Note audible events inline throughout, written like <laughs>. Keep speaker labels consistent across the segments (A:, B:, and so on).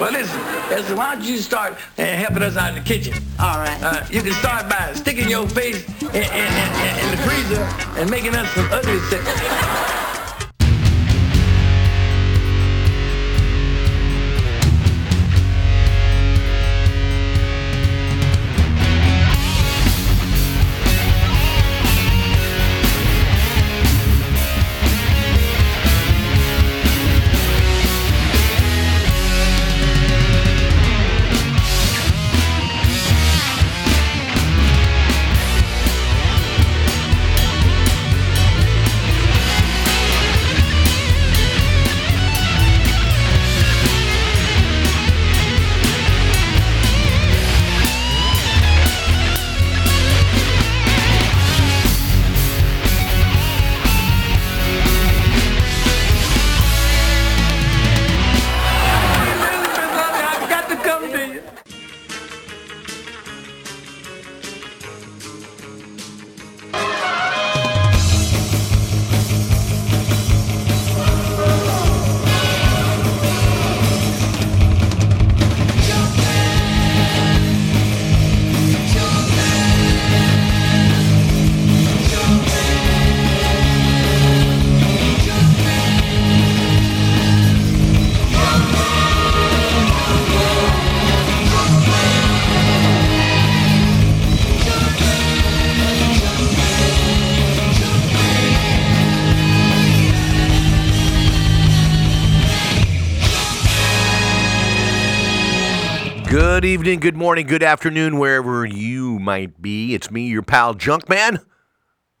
A: Well, listen, listen, why don't you start uh, helping us out in the kitchen?
B: All right.
A: Uh, you can start by sticking your face in, in, in, in the freezer and making us some ugly <laughs> stuff.
C: Evening, good morning, good afternoon, wherever you might be. It's me, your pal Junkman,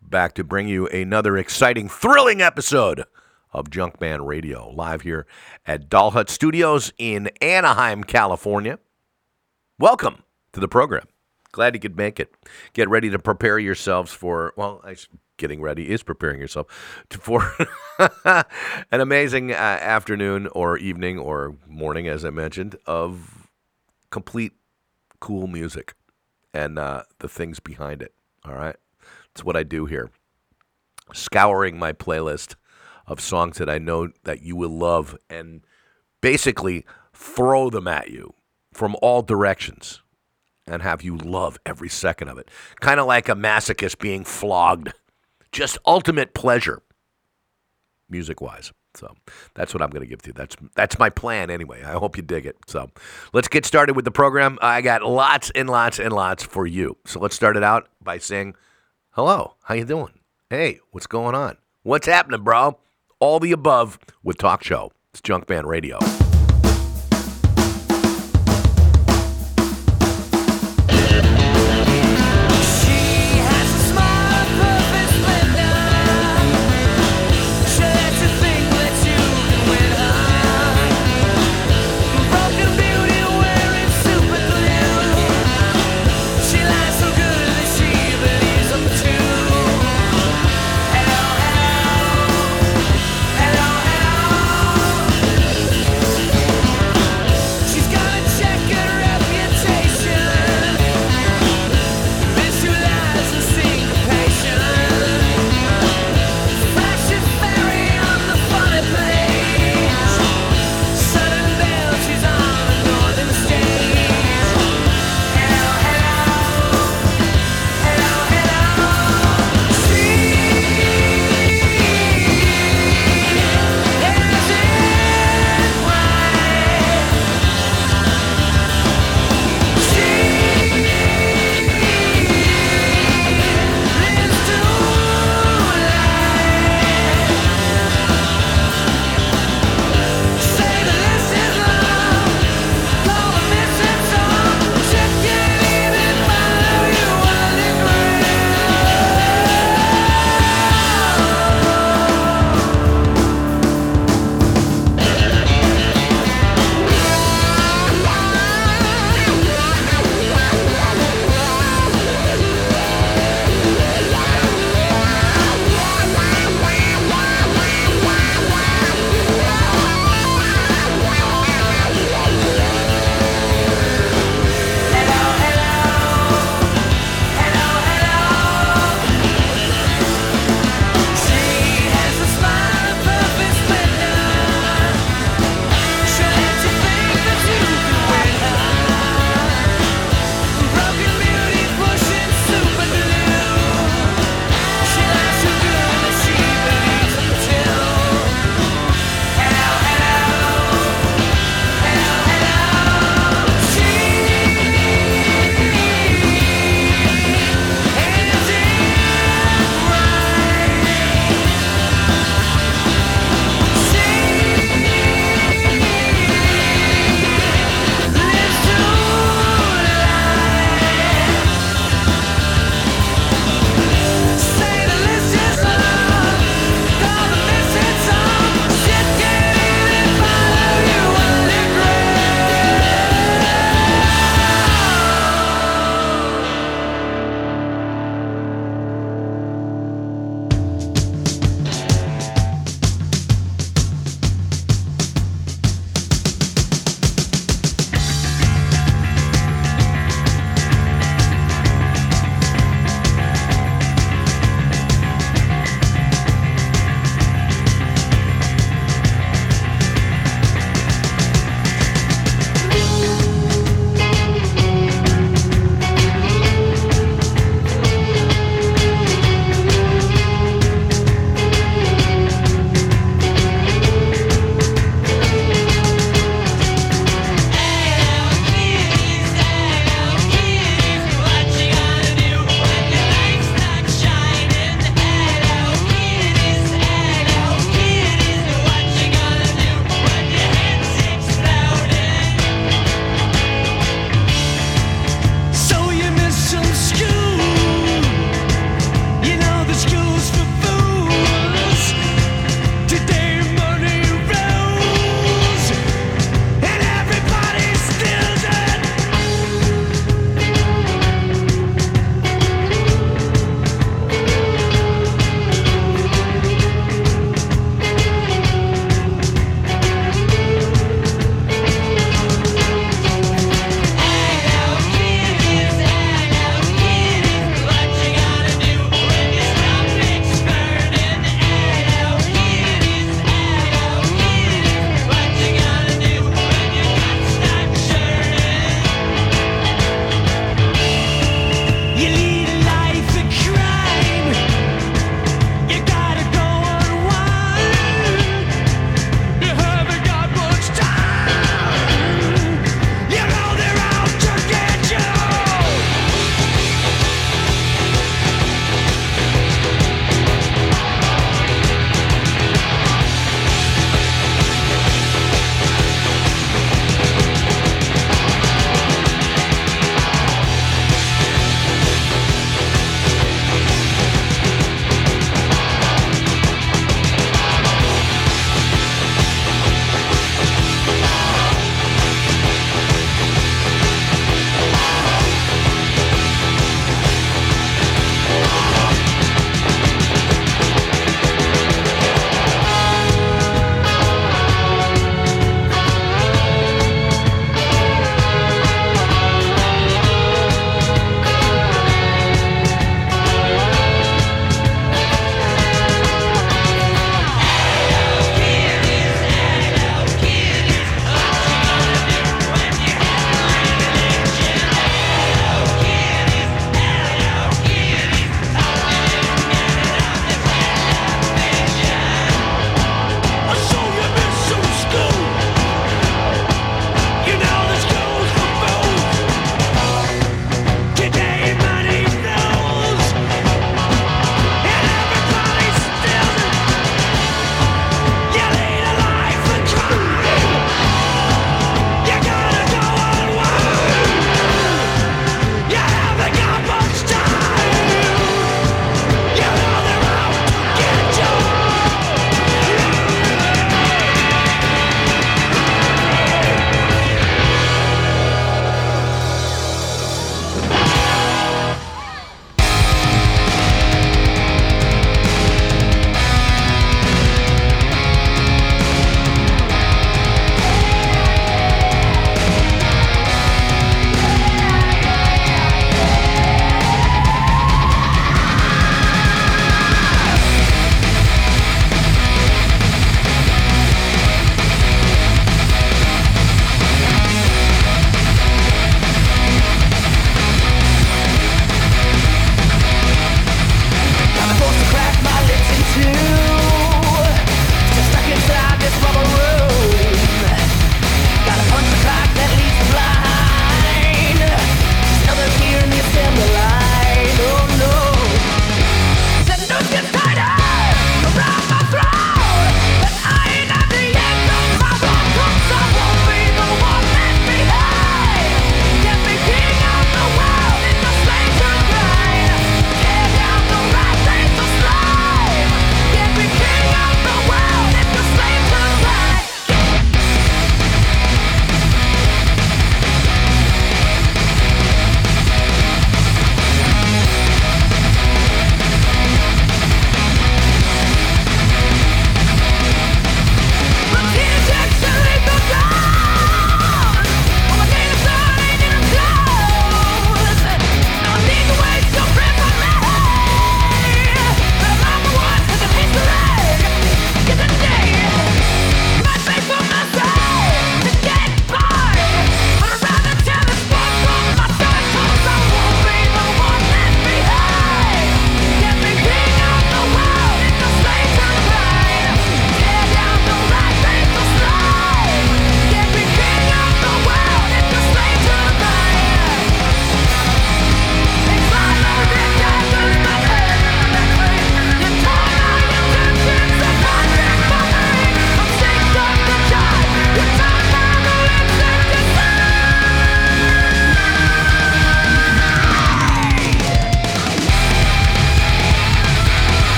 C: back to bring you another exciting, thrilling episode of Junkman Radio, live here at Doll Hut Studios in Anaheim, California. Welcome to the program. Glad you could make it. Get ready to prepare yourselves for, well, I, getting ready is preparing yourself to, for <laughs> an amazing uh, afternoon or evening or morning, as I mentioned, of complete cool music and uh, the things behind it. All right. It's what I do here. Scouring my playlist of songs that I know that you will love and basically throw them at you from all directions and have you love every second of it. Kind of like a masochist being flogged. Just ultimate pleasure, music wise. So that's what I'm going to give to you. That's that's my plan anyway. I hope you dig it. So let's get started with the program. I got lots and lots and lots for you. So let's start it out by saying, "Hello, how you doing? Hey, what's going on? What's happening, bro?" All the above with Talk Show. It's Junkman Radio.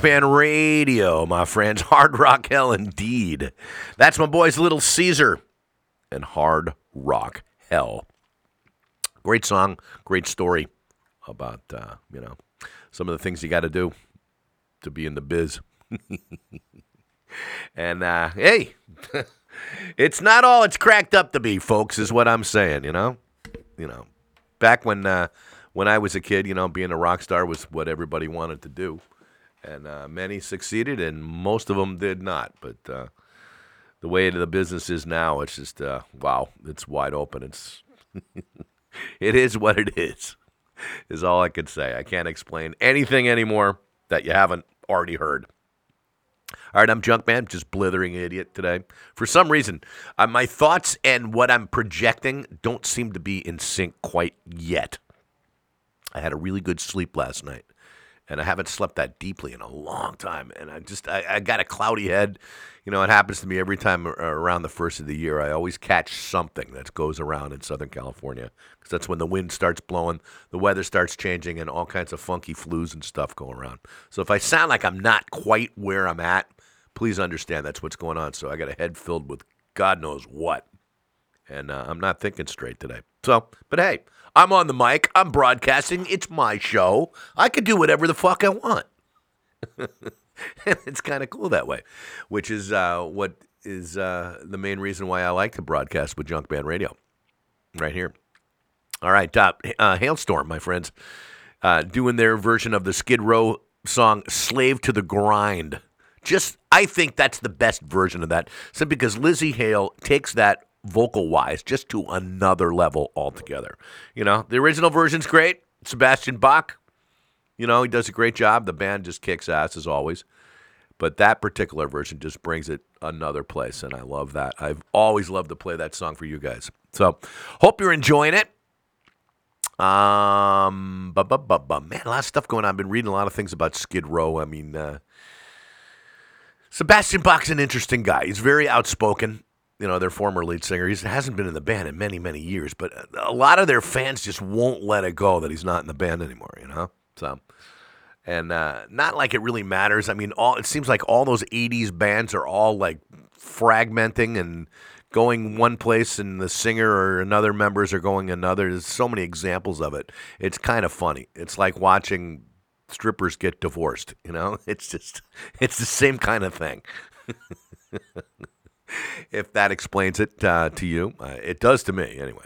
C: Junkman Radio, my friends. <laughs> Hard Rock Hell indeed. That's my boys Little Caesar and Hard Rock Hell. Great song, great story about, uh, you know, some of the things you got to do to be in the biz. <laughs> and uh, hey, <laughs> it's not all it's cracked up to be, folks, is what I'm saying, you know? You know, back when uh, when I was a kid, you know, being a rock star was what everybody wanted to do. And uh, many succeeded, and most of them did not. But uh, the way the business is now, it's just uh, wow, it's wide open. It's <laughs> it is what it is. Is all I could say. I can't explain anything anymore that you haven't already heard. All right, I'm Junkman, just blithering idiot today. For some reason, uh, my thoughts and what I'm projecting don't seem to be in sync quite yet. I had a really good sleep last night, and I haven't slept that deeply in a long time. And I just, I, I got a cloudy head. You know, it happens to me every time around the first of the year. I always catch something that goes around in Southern California because that's when the wind starts blowing, the weather starts changing, and all kinds of funky flus and stuff go around. So if I sound like I'm not quite where I'm at, please understand that's what's going on. So I got a head filled with God knows what and uh, I'm not thinking straight today. So, but hey, I'm on the mic. I'm broadcasting. It's my show. I can do whatever the fuck I want. <laughs> it's kind of cool that way, which is uh, what is uh, the main reason why I like to broadcast with Junkman Radio, right here. All right, top uh, Halestorm, my friends, uh, doing their version of the Skid Row song "Slave to the Grind." Just, I think that's the best version of that, simply because Lizzie Hale takes that vocal wise just to another level altogether. You know, the original version's great. Sebastian Bach, you know, he does a great job. The band just kicks ass as always. But that particular version just brings it another place, and I love that. I've always loved to play that song for you guys. So, hope you're enjoying it. Um, but, but, but, but, man, a lot of stuff going on. I've been reading a lot of things about Skid Row. I mean, uh, Sebastian Bach's an interesting guy. He's very outspoken. You know, their former lead singer. He hasn't been in the band in many, many years, but a lot of their fans just won't let it go that he's not in the band anymore, you know? So, and uh, not like it really matters. I mean, all it seems like all those '80s bands are all like fragmenting and going one place, and the singer or another members are going another. There's so many examples of it. It's kind of funny. It's like watching strippers get divorced. You know, <laughs> it's just it's the same kind of thing. <laughs> if that explains it uh, to you, uh, it does to me anyway.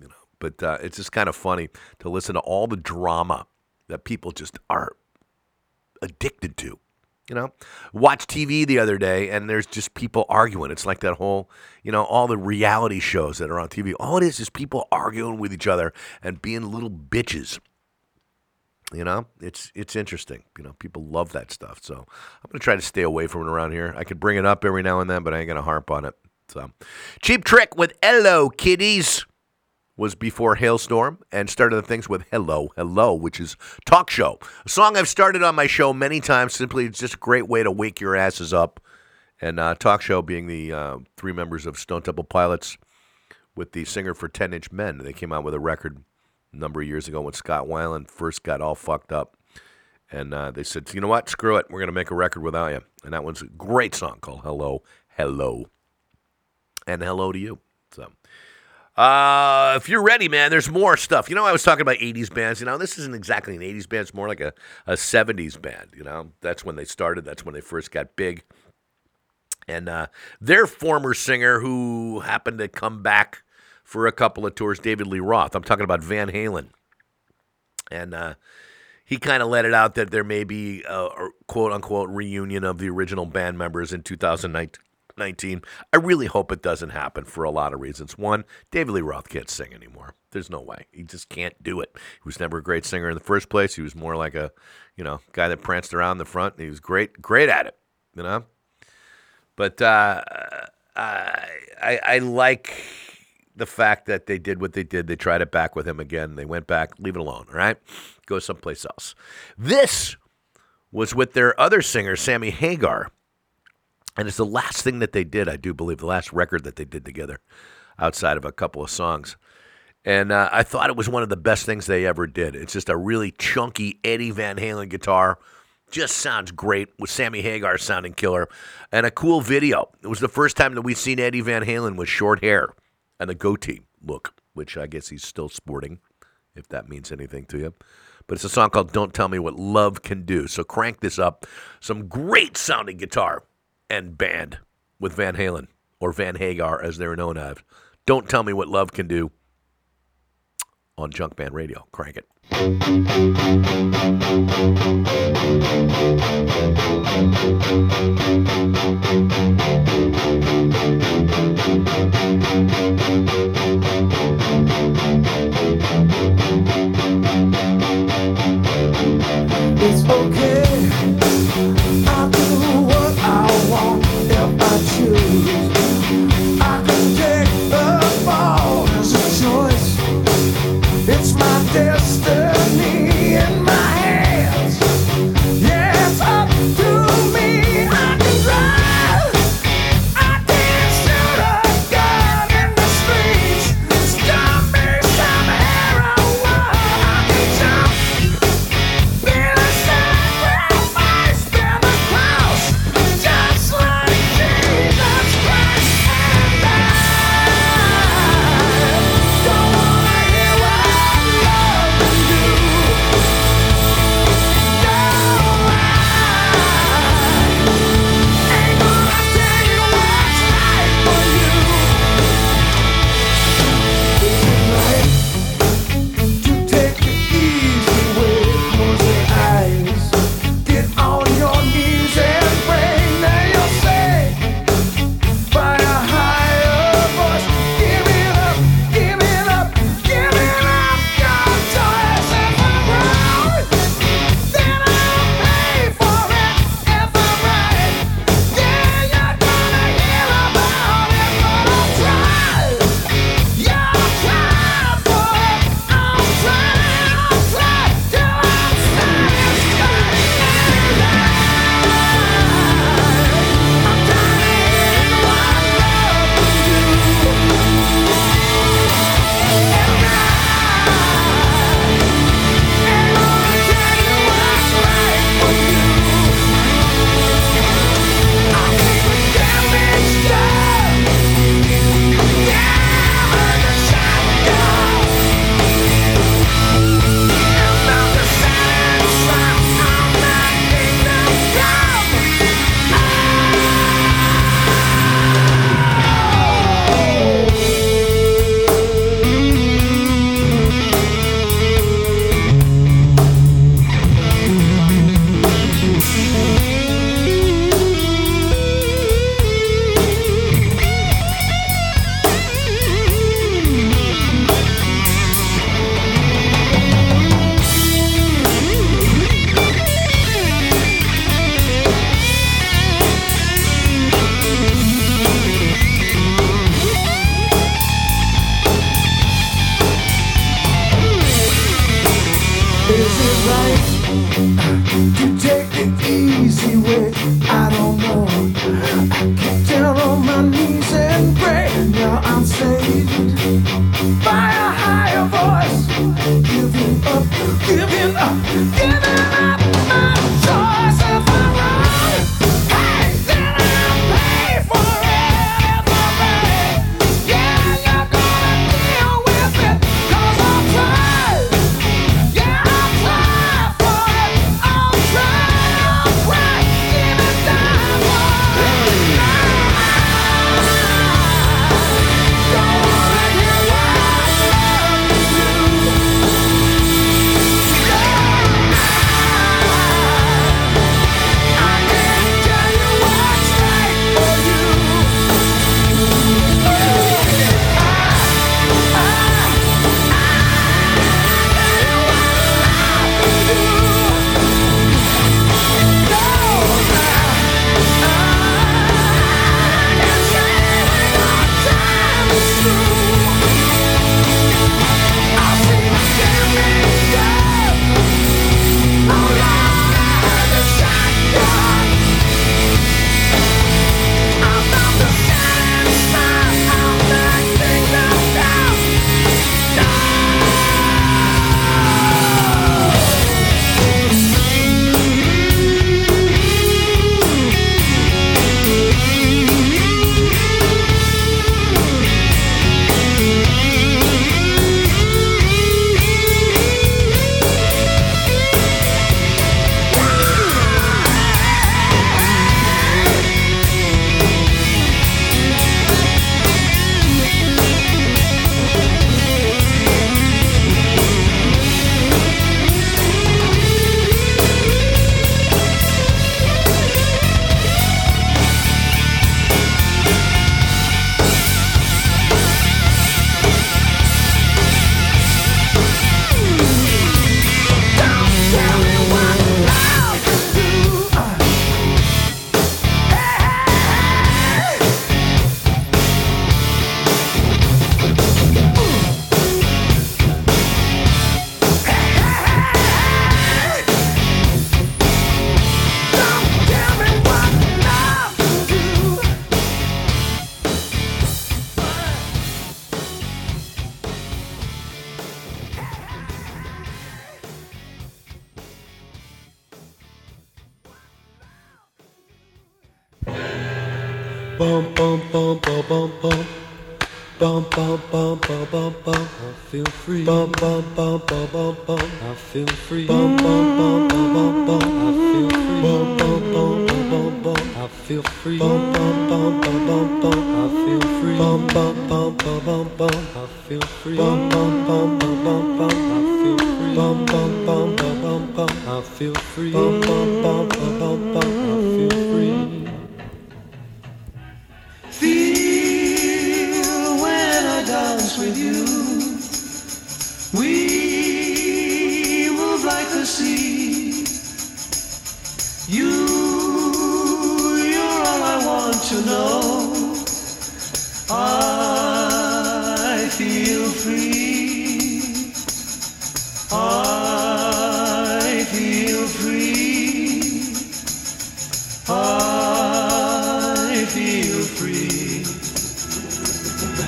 C: You know, but uh, it's just kind of funny to listen to all the drama that people just are addicted to. You know, watch TV the other day and there's just people arguing. It's like that whole, you know, all the reality shows that are on TV. All it is is people arguing with each other and being little bitches. You know, it's it's interesting. You know, people love that stuff. So I'm gonna try to stay away from it around here. I could bring it up every now and then, but I ain't gonna harp on it. So, cheap trick with "Hello Kiddies" was before Halestorm and started the things with "Hello Hello," which is talk show, a song I've started on my show many times. Simply, it's just a great way to wake your asses up. And uh, talk show being the uh, three members of Stone Temple Pilots with the singer for Ten Inch Men. They came out with a record a number of years ago when Scott Weiland first got all fucked up. And uh, they said, you know what? Screw it. We're going to make a record without you. And that one's a great song called Hello, Hello. And hello to you. So, uh, if you're ready, man, there's more stuff. You know, I was talking about 80s bands. You know, this isn't exactly an 80s band. It's more like a, a 70s band. You know, that's when they started. That's when they first got big. And uh, their former singer, who happened to come back for a couple of tours, David Lee Roth. I'm talking about Van Halen. And uh, he kind of let it out that there may be a, quote unquote reunion of the original band members in 2019. I really hope it doesn't happen for a lot of reasons. One, David Lee Roth can't sing anymore. There's no way. He just can't do it. He was never a great singer in the first place. He was more like a, you know, guy that pranced around the front. He was great, great at it, you know. But uh, I, I, I like the fact that they did what they did. They tried it back with him again. They went back. Leave it alone. All right, go someplace else. This was with their other singer, Sammy Hagar, and it's the last thing that they did. I do believe the last record that they did together, outside of a couple of songs. And uh, I thought it was one of the best things they ever did. It's just a really chunky Eddie Van Halen guitar just sounds great with Sammy Hagar sounding killer and a cool video. It was the first time that we'd seen Eddie Van Halen with short hair and a goatee look, which I guess he's still sporting, if that means anything to you. But it's a song called Don't Tell Me What Love Can Do. So crank this up. Some great sounding guitar and band with Van Halen or Van Hagar as they're known as. Don't Tell Me What Love Can Do on Junkman Radio. Crank it.
B: It's okay.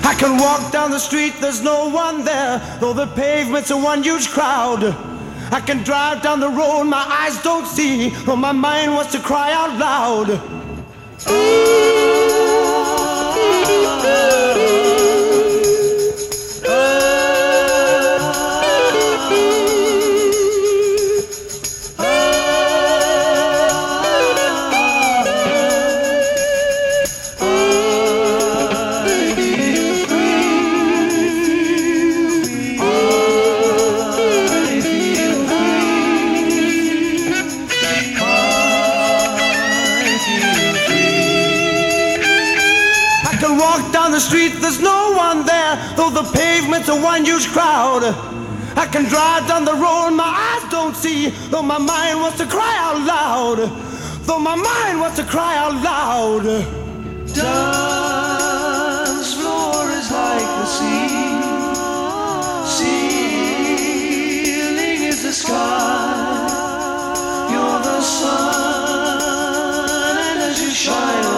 B: I can walk down the street, there's no one there, though the pavement's a one huge crowd. I can drive down the road, my eyes don't see, though my mind wants to cry out loud. Pavement's a one huge crowd. I can drive down the road, my eyes don't see, though my mind wants to cry out loud. Though my mind wants to cry out loud.
D: Dance floor is like the sea. Ceiling is the sky. You're the sun, and as you shine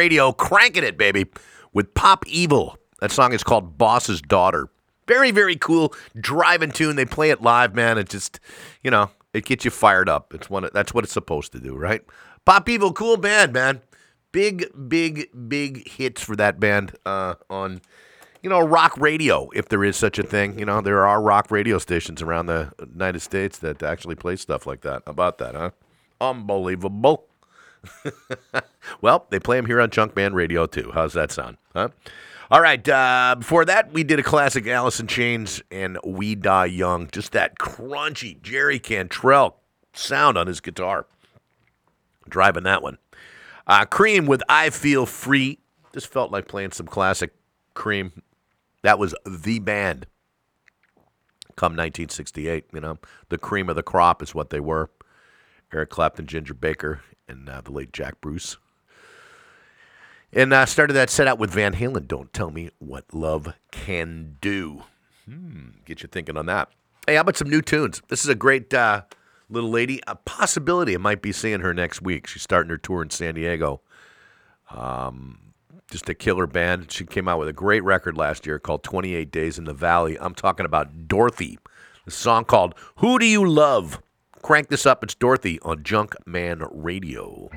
C: Radio, cranking it, baby, with Pop Evil. That song is called Boss's Daughter. Very, very cool driving tune. They play it live, man. It just, you know, it gets you fired up. It's one. Of, That's what it's supposed to do, right? Pop Evil, cool band, man. Big, big, big hits for that band uh, on, you know, rock radio, if there is such a thing. You know, there are rock radio stations around the United States that actually play stuff like that. How about that, huh? Unbelievable. <laughs> well, they play them here on Junkman Radio too. How's that sound? Huh? All right. Uh, before that, we did a classic in Chains and We Die Young. Just that crunchy Jerry Cantrell sound on his guitar. Driving that one. Uh, Cream with I Feel Free. Just felt like playing some classic Cream. That was the band. Come 1968, you know, the cream of the crop is what they were. Eric Clapton, Ginger Baker, and uh, the late Jack Bruce. And uh, started that set out with Van Halen. Don't tell me what love can do. Hmm, get you thinking on that. Hey, how about some new tunes? This is a great uh, little lady. A possibility I might be seeing her next week. She's starting her tour in San Diego. Um, just a killer band. She came out with a great record last year called 28 Days in the Valley. I'm talking about Dorothy. The song called Who Do You Love? Crank this up. It's Dorothy on Junkman Radio.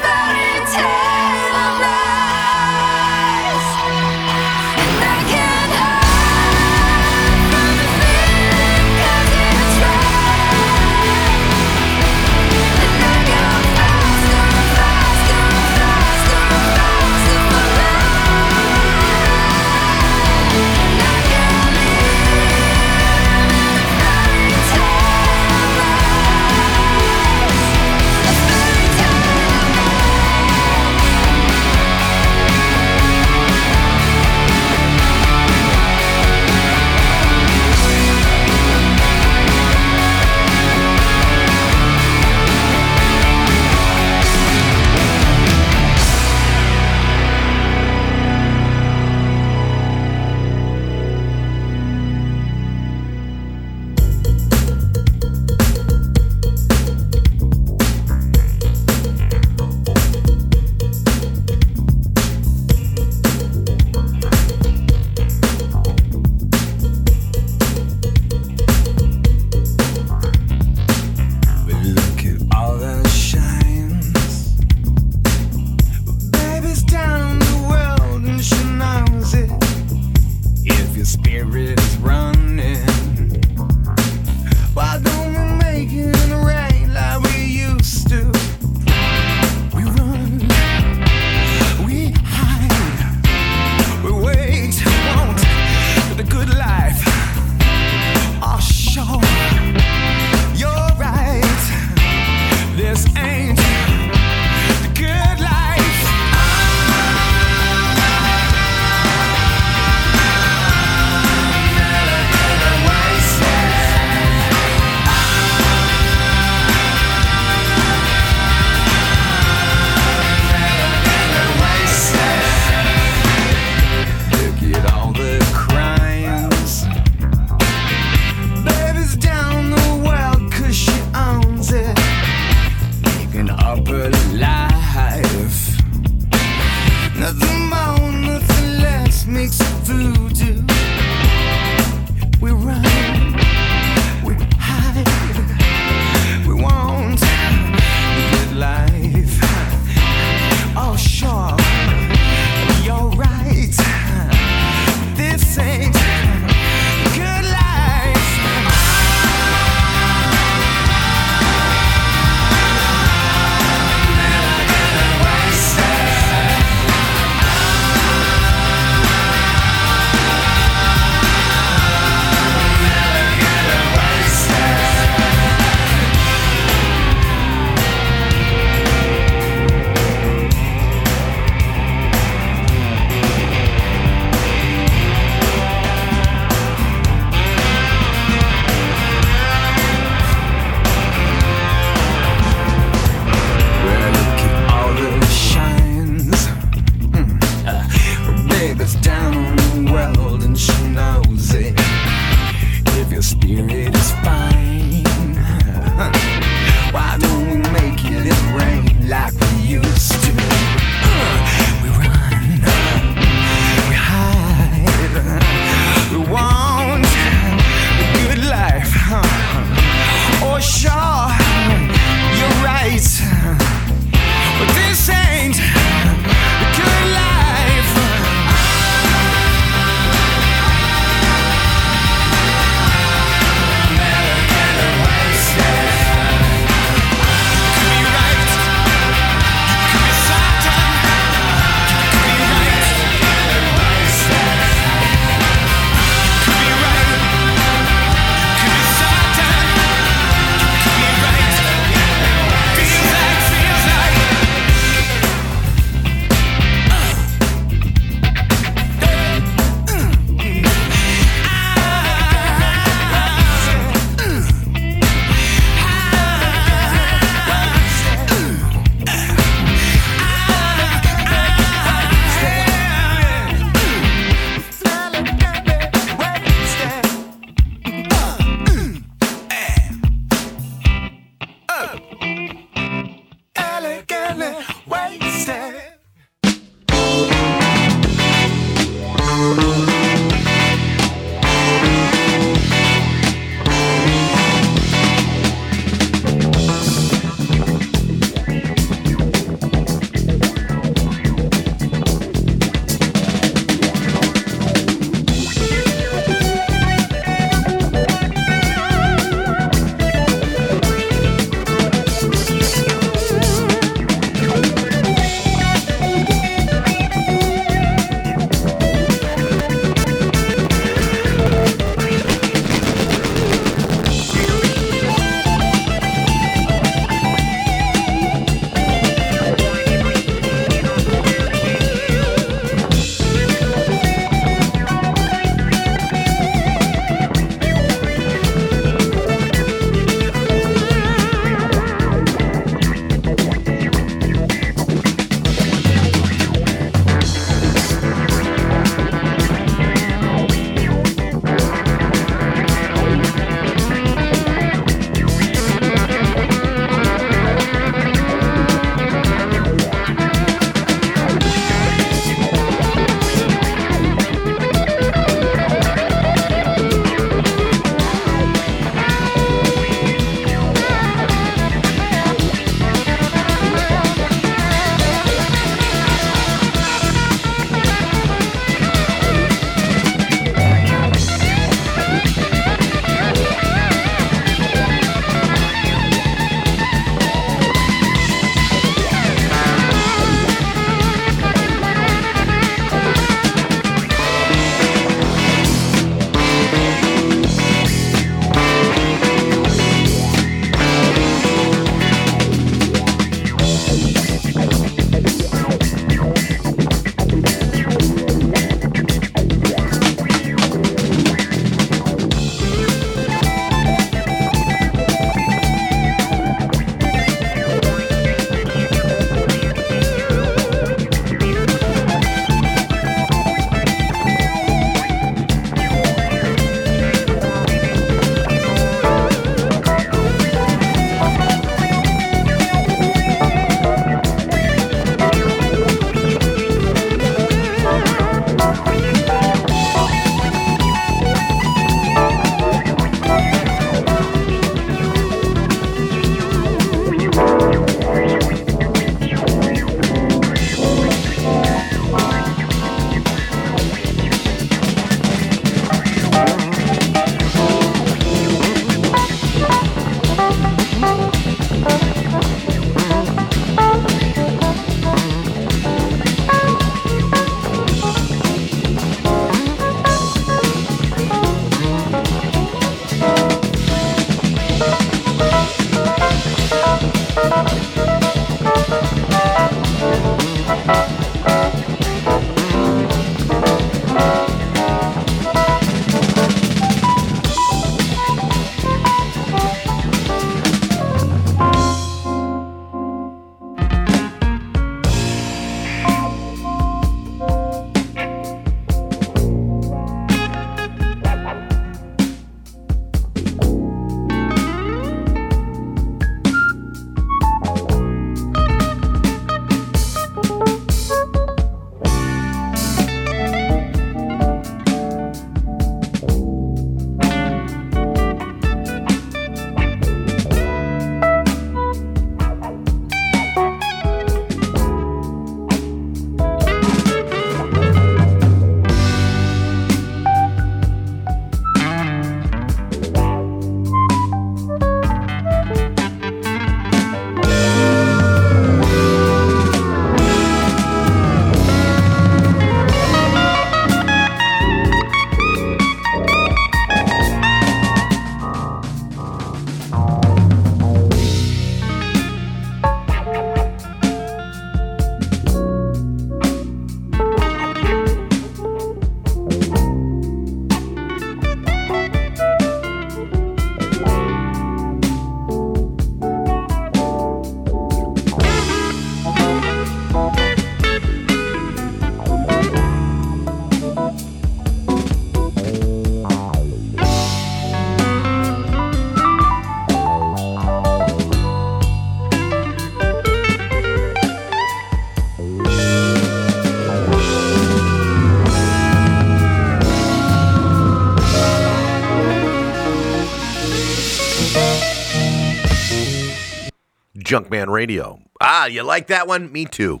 C: Radio. Ah, you like that one? Me too.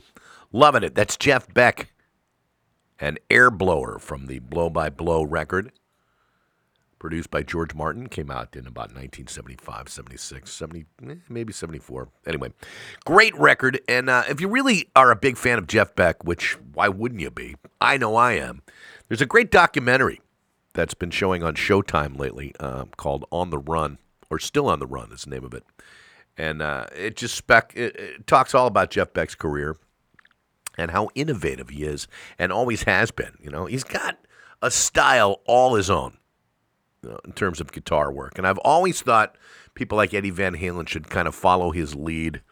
C: Loving it. That's Jeff Beck, an air blower from the Blow by Blow record, produced by George Martin. Came out in about 1975, 76, 70, eh, maybe 74. Anyway, great record. And uh, if you really are a big fan of Jeff Beck, which why wouldn't you be? I know I am. There's a great documentary that's been showing on Showtime lately uh, called On the Run, or Still on the Run is the name of it. And uh, it just spec it, it talks all about Jeff Beck's career and how innovative he is and always has been. You know, he's got a style all his own you know, in terms of guitar work. And I've always thought people like Eddie Van Halen should kind of follow his lead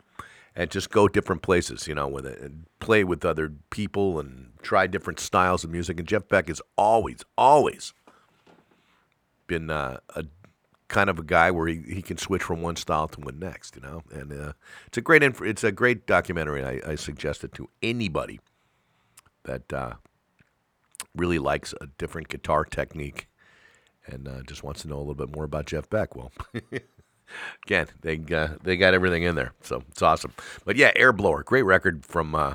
C: and just go different places, you know, with it and play with other people and try different styles of music. And Jeff Beck has always, always been uh, a kind of a guy where he, he can switch from one style to one next, you know. And uh, it's a great inf- it's a great documentary. I, I suggest it to anybody that uh, really likes a different guitar technique and uh, just wants to know a little bit more about Jeff Beck. Well, <laughs> again, they uh, they got everything in there, so it's awesome. But yeah, Air Blower, great record from uh,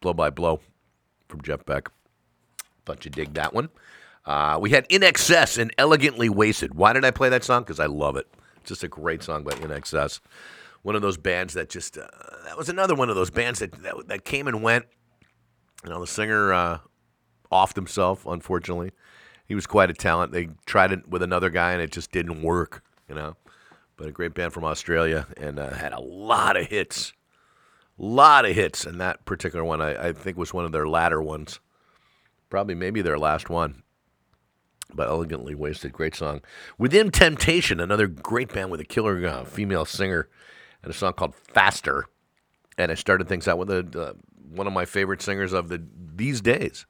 C: Blow by Blow from Jeff Beck. Thought you dig that one. Uh, we had INXS and Elegantly Wasted. Why did I play that song? Because I love it. It's just a great song by INXS. One of those bands that just, uh, that was another one of those bands that, that, that came and went. You know, the singer uh, offed himself, unfortunately. He was quite a talent. They tried it with another guy and it just didn't work, you know. But a great band from Australia and uh, had a lot of hits. lot of hits. And that particular one, I, I think, was one of their latter ones. Probably maybe their last one but elegantly wasted. Great song. Within Temptation, another great band with a killer uh, female singer, and a song called Faster. And I started things out with a, uh, one of my favorite singers of the these days.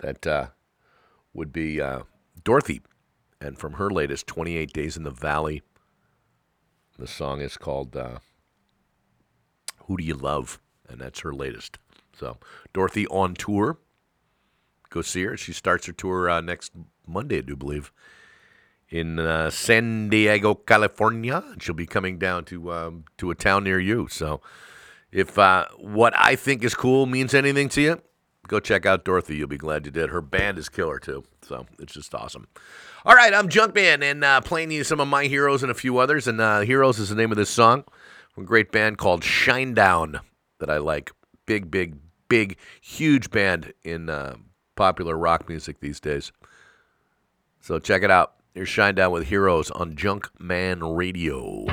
C: That uh, would be uh, Dorothy, and from her latest 28 Days in the Valley. The song is called uh, "Who Do You Love," and that's her latest. So Dorothy on tour go see her. She starts her tour uh, next Monday, I do believe, in uh, San Diego, California. She'll be coming down to um, to a town near you. So, if uh, what I think is cool means anything to you, go check out Dorothy. You'll be glad you did. Her band is killer too. So it's just awesome. All right, I'm Junkman and uh, playing you some of my heroes and a few others. And uh, Heroes is the name of this song from a great band called Shinedown that I like. Big, big, big, huge band in uh, popular rock music these days. So check it out. Here's Shinedown with Heroes on Junkman Radio.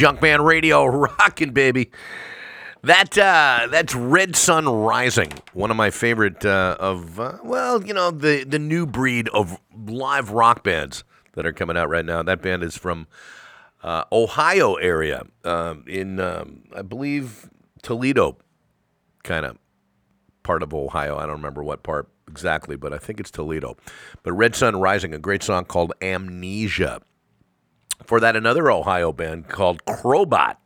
C: Junkman Radio, <laughs> rocking, baby. That uh, that's Red Sun Rising, one of my favorite uh, of uh, well, you know the the new breed of live rock bands that are coming out right now. That band is from uh, Ohio area, um, in um, I believe Toledo, kind of part of Ohio. I don't remember what part exactly, but I think it's Toledo. But Red Sun Rising, a great song called Amnesia. For that, another Ohio band called Crobot,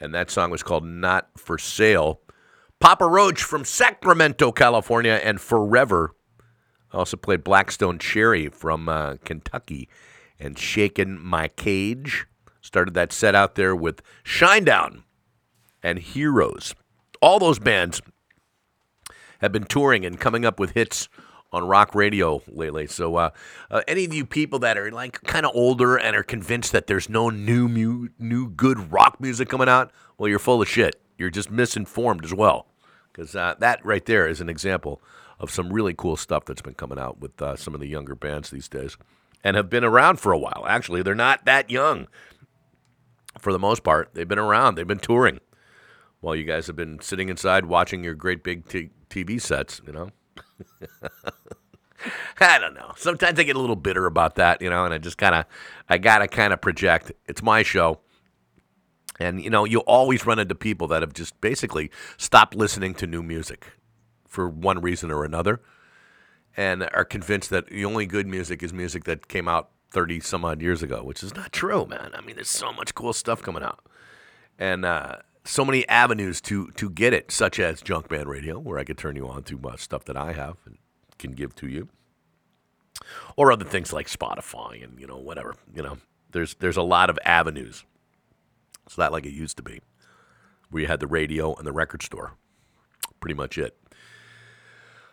C: and that song was called Not for Sale. Papa Roach from Sacramento, California, and Forever. I also played Black Stone Cherry from uh, Kentucky and Shakin' My Cage. Started that set out there with Shinedown and Heroes. All those bands have been touring and coming up with hits on rock radio lately. So, uh, uh, any of you people that are like kind of older and are convinced that there's no new mu- new good rock music coming out, well, you're full of shit. You're just misinformed as well, because uh, that right there is an example of some really cool stuff that's been coming out with uh, some of the younger bands these days, and have been around for a while. Actually, they're not that young. For the most part, they've been around. They've been touring while you guys have been sitting inside watching your great big t- TV sets, you know? <laughs> I don't know. Sometimes I get a little bitter about that, you know, and I just kind of, I got to kind of project. It's my show. And, you know, you always run into people that have just basically stopped listening to new music for one reason or another and are convinced that the only good music is music that came out 30 some odd years ago, which is not true, man. I mean, there's so much cool stuff coming out. And, uh, so many avenues to to get it, such as Junkman Radio, where I could turn you on to uh, stuff that I have and can give to you, or other things like Spotify and you know whatever. You know, there's there's a lot of avenues. It's not like it used to be, where you had the radio and the record store. Pretty much it.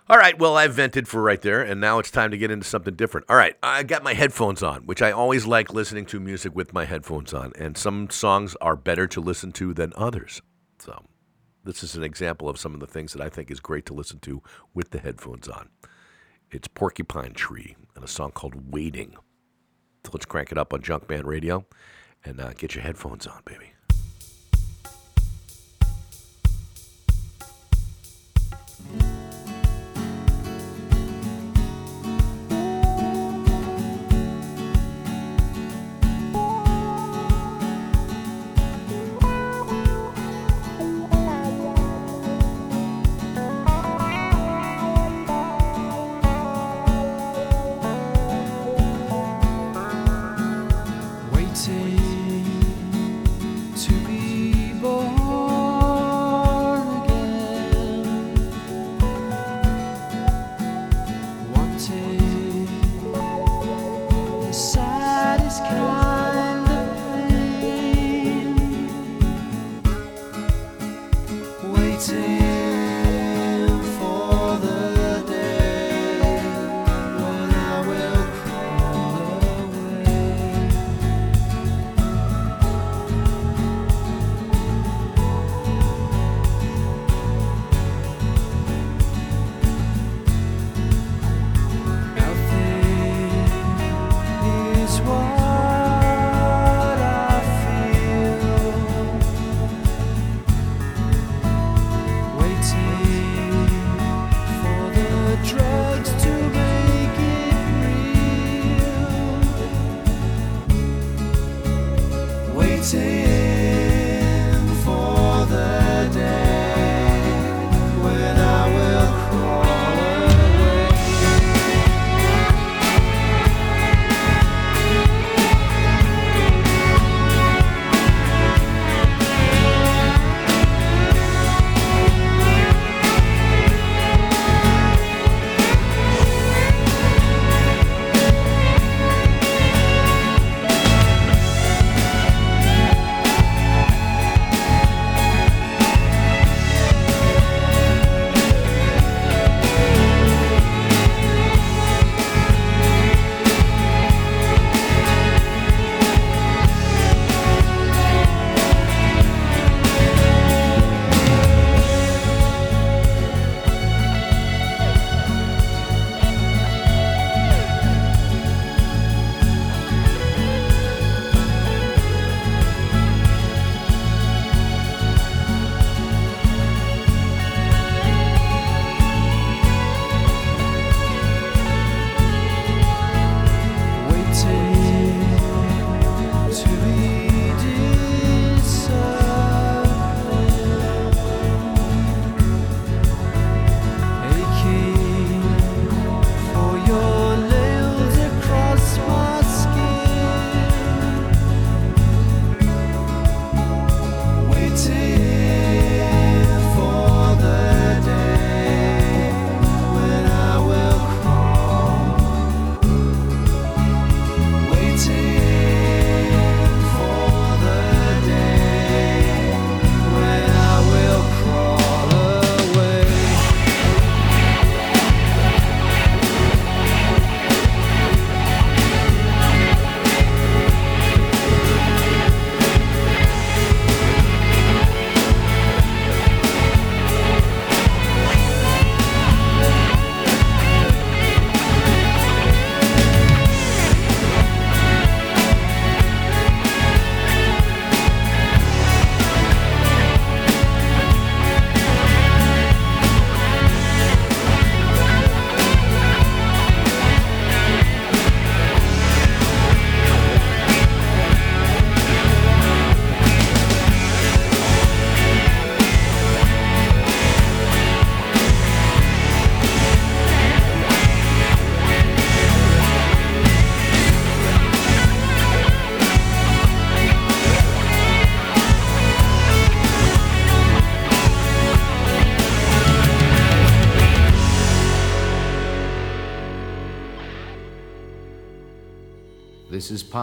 C: All right, well, I've vented for right there, and now it's time to get into something different. All right, I got my headphones on, which I always like listening to music with my headphones on, and some songs are better to listen to than others. So, this is an example of some of the things that I think is great to listen to with the headphones on. It's Porcupine Tree and a song called Waiting. So let's crank it up on Junkman Radio and uh, get your headphones on, baby.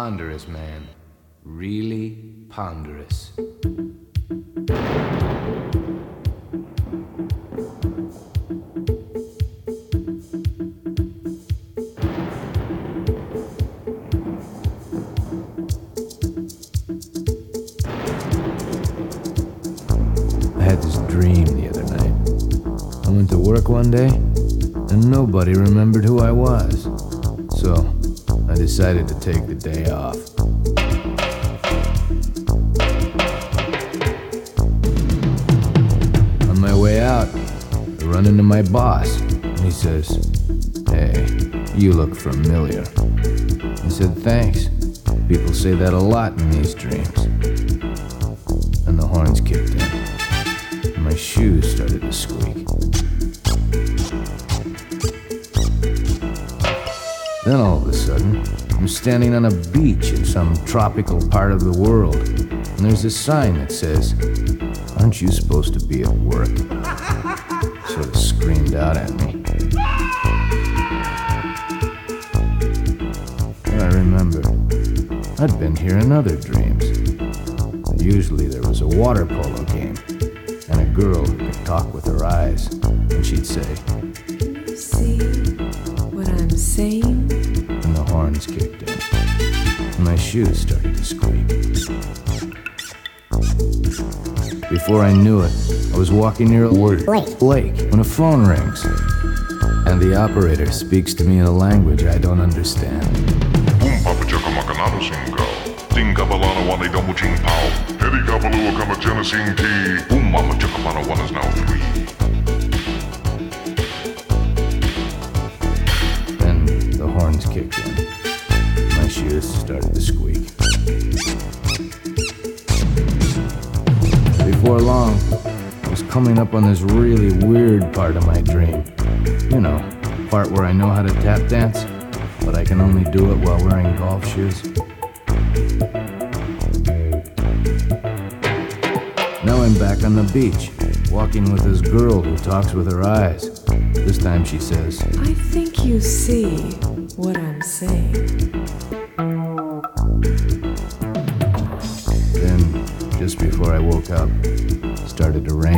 E: Ponderous, man. Really ponderous. I had this dream the other night. I went to work one day, and nobody remembered who I was. Decided to take the day off. On my way out, I run into my boss, he says, Hey, you look familiar. I said, Thanks. People say that a lot in these dreams. Standing on a beach in some tropical part of the world, and there's a sign that says, Aren't you supposed to be at work? <laughs> Sort of screamed out at me. I remember, I'd been here in other dreams. Usually there was a water polo game, and a girl who could talk with her eyes, and she'd say, shoes started to squeak. Before I knew it, I was walking near a lake, lake when a phone rings. And the operator speaks to me in a language I don't understand.
F: Boom Mama One is now three.
E: Up on this really weird part of my dream. You know, part where I know how to tap dance, but I can only do it while wearing golf shoes. Now I'm back on the beach, walking with this girl who talks with her eyes. This time she says,
G: I think you see what I'm saying.
E: Then, just before I woke up, started to rain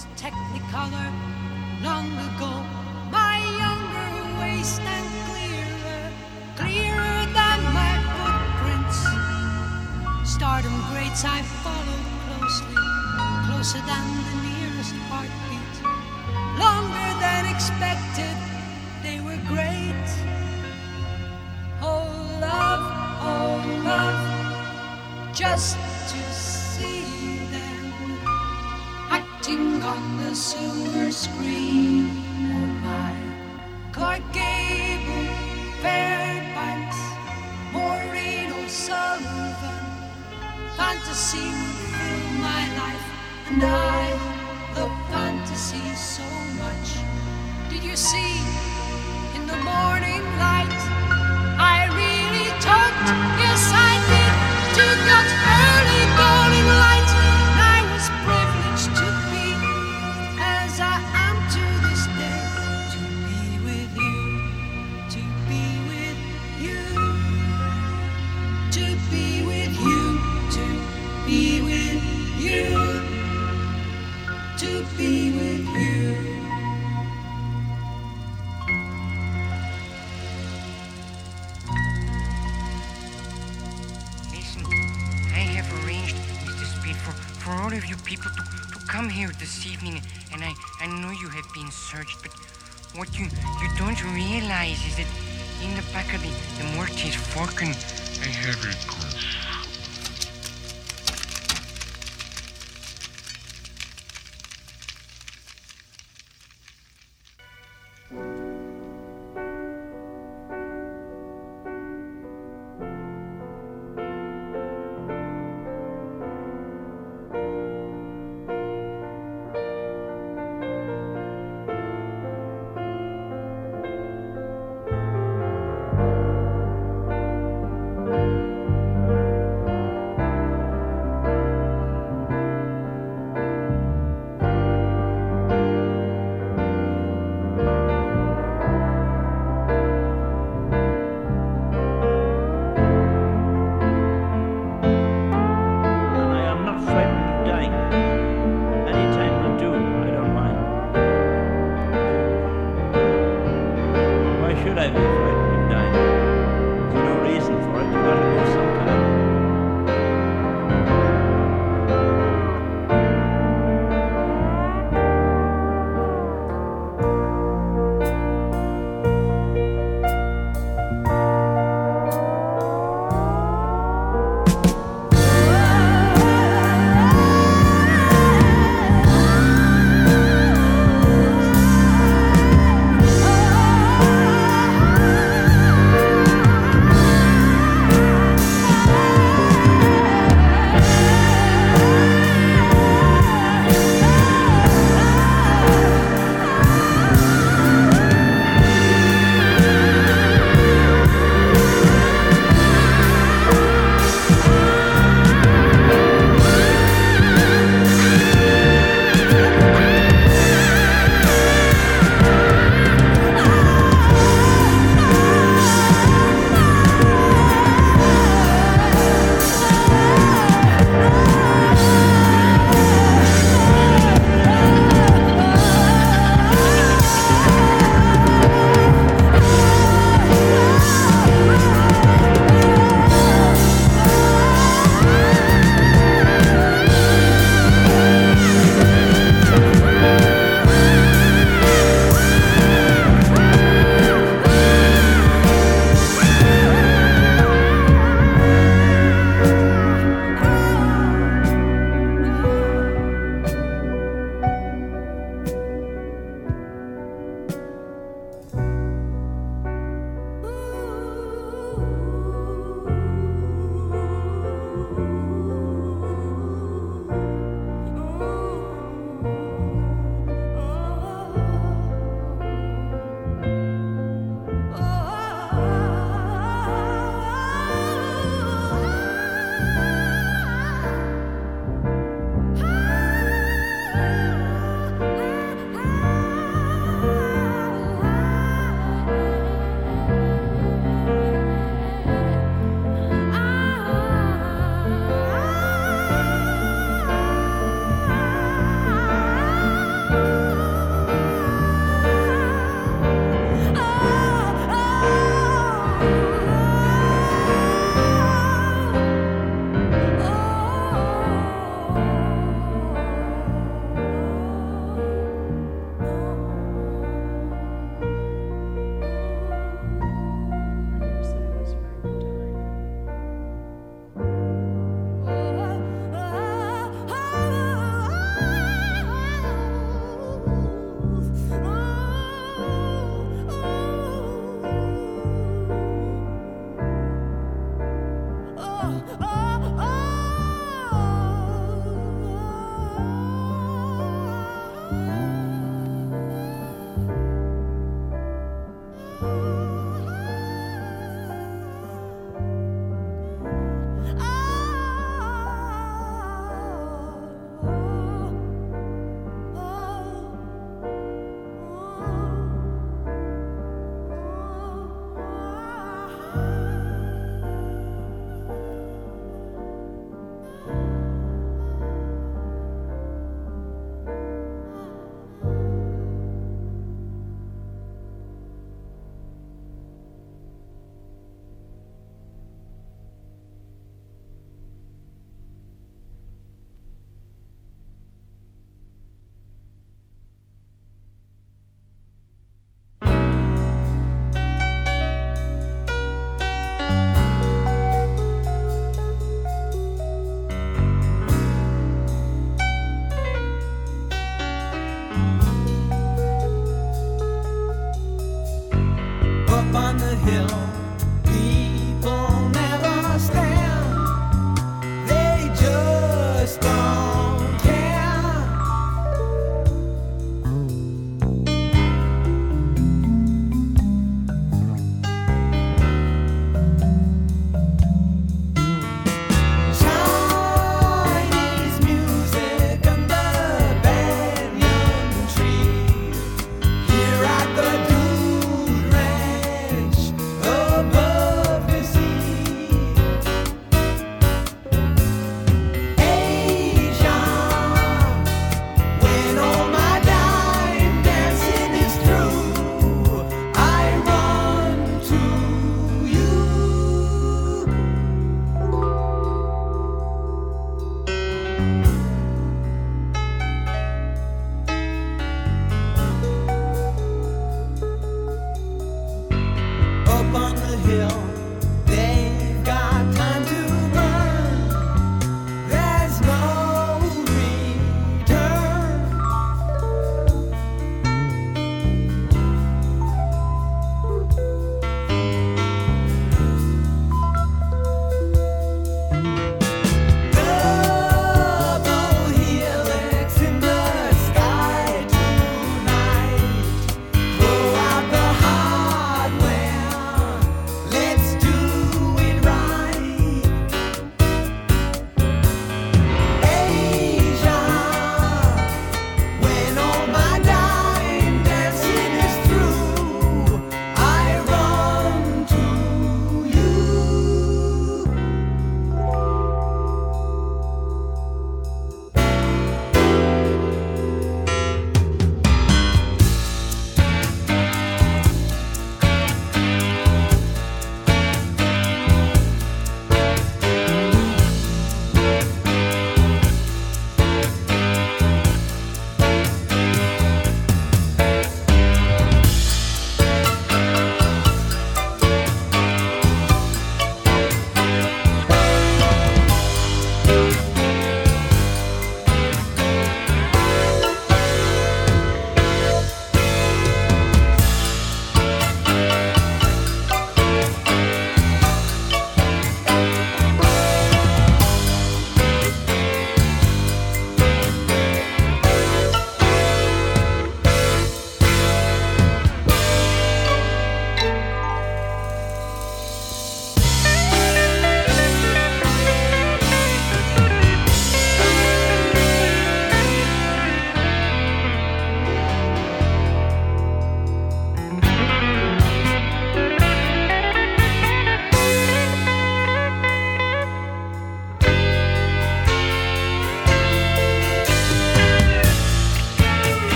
H: was
I: technicolor long ago. My younger ways and clearer, clearer than my footprints. Stardom grades I followed closely, closer than the nearest heartbeat. Longer than expected, they were great. Oh love, oh love, just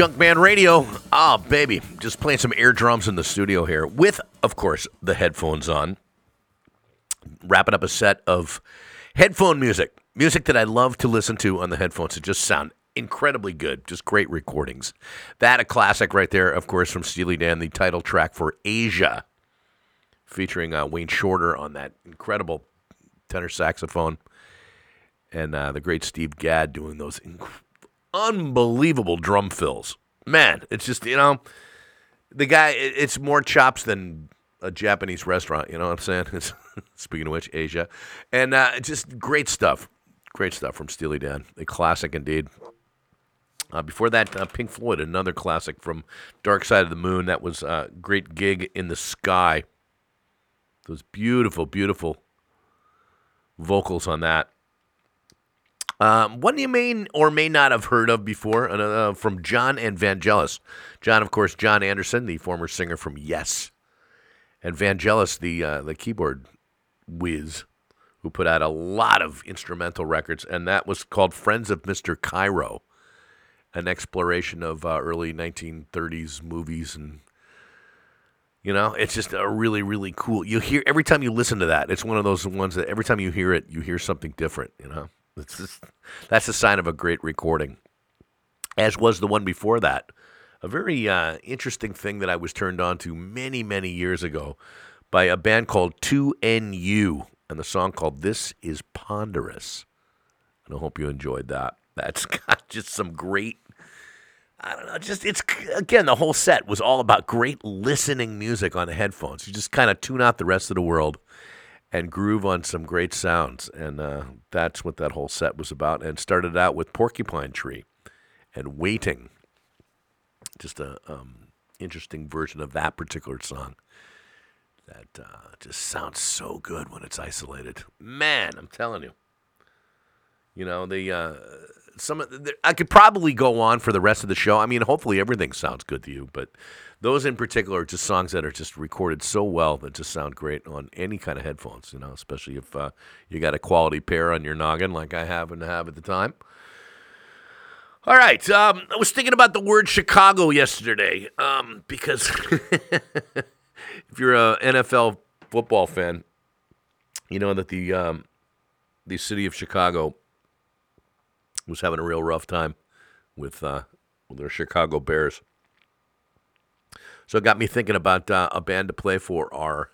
C: Junkman Radio. Oh, baby. Just playing some air drums in the studio here with, of course, the headphones on. Wrapping up a set of headphone music. Music that I love to listen to on the headphones. It just sound incredibly good. Just great recordings. That, a classic right there, of course, from Steely Dan, the title track for Aja, featuring uh, Wayne Shorter on that incredible tenor saxophone. And uh, the great Steve Gadd doing those inc- unbelievable drum fills. Man, it's just, you know, the guy, it's more chops than a Japanese restaurant. You know what I'm saying? <laughs> Speaking of which, Asia. And uh, just great stuff. Great stuff from Steely Dan. A classic indeed. Uh, before that, uh, Pink Floyd, another classic from Dark Side of the Moon. That was uh, Great Gig in the Sky. Those beautiful, beautiful vocals on that. Um, one you may or may not have heard of before uh, from Jon and Vangelis. Jon, of course, Jon Anderson, the former singer from Yes, and Vangelis, the uh, the keyboard whiz, who put out a lot of instrumental records, and that was called Friends of Mr. Cairo, an exploration of uh, early 1930s movies and. You know, it's just a really, really cool. You hear every time you listen to that, it's one of those ones that every time you hear it, you hear something different. You know, it's <laughs> just, that's a sign of a great recording. As was the one before that, a very uh, interesting thing that I was turned on to many, many years ago by a band called 2NU and the song called This Is Ponderous. And I hope you enjoyed that. <laughs> That's got just some great, I don't know, just it's again, the whole set was all about great listening music on the headphones. You just kind of tune out the rest of the world and groove on some great sounds. And uh, that's what that whole set was about. And started out with Porcupine Tree and Waiting. Just a um, interesting version of that particular song that uh, just sounds so good when it's isolated. Man, I'm telling you. You know, the uh, some the, I could probably go on for the rest of the show. I mean, hopefully everything sounds good to you, but those in particular are just songs that are just recorded so well that just sound great on any kind of headphones. You know, especially if uh, you got a quality pair on your noggin like I happen to have at the time. All right, um, I was thinking about the word Chicago yesterday um, because <laughs> if you're a NFL football fan, you know that the um, the city of Chicago was having a real rough time with uh, with their Chicago Bears. So it got me thinking about uh, a band to play for our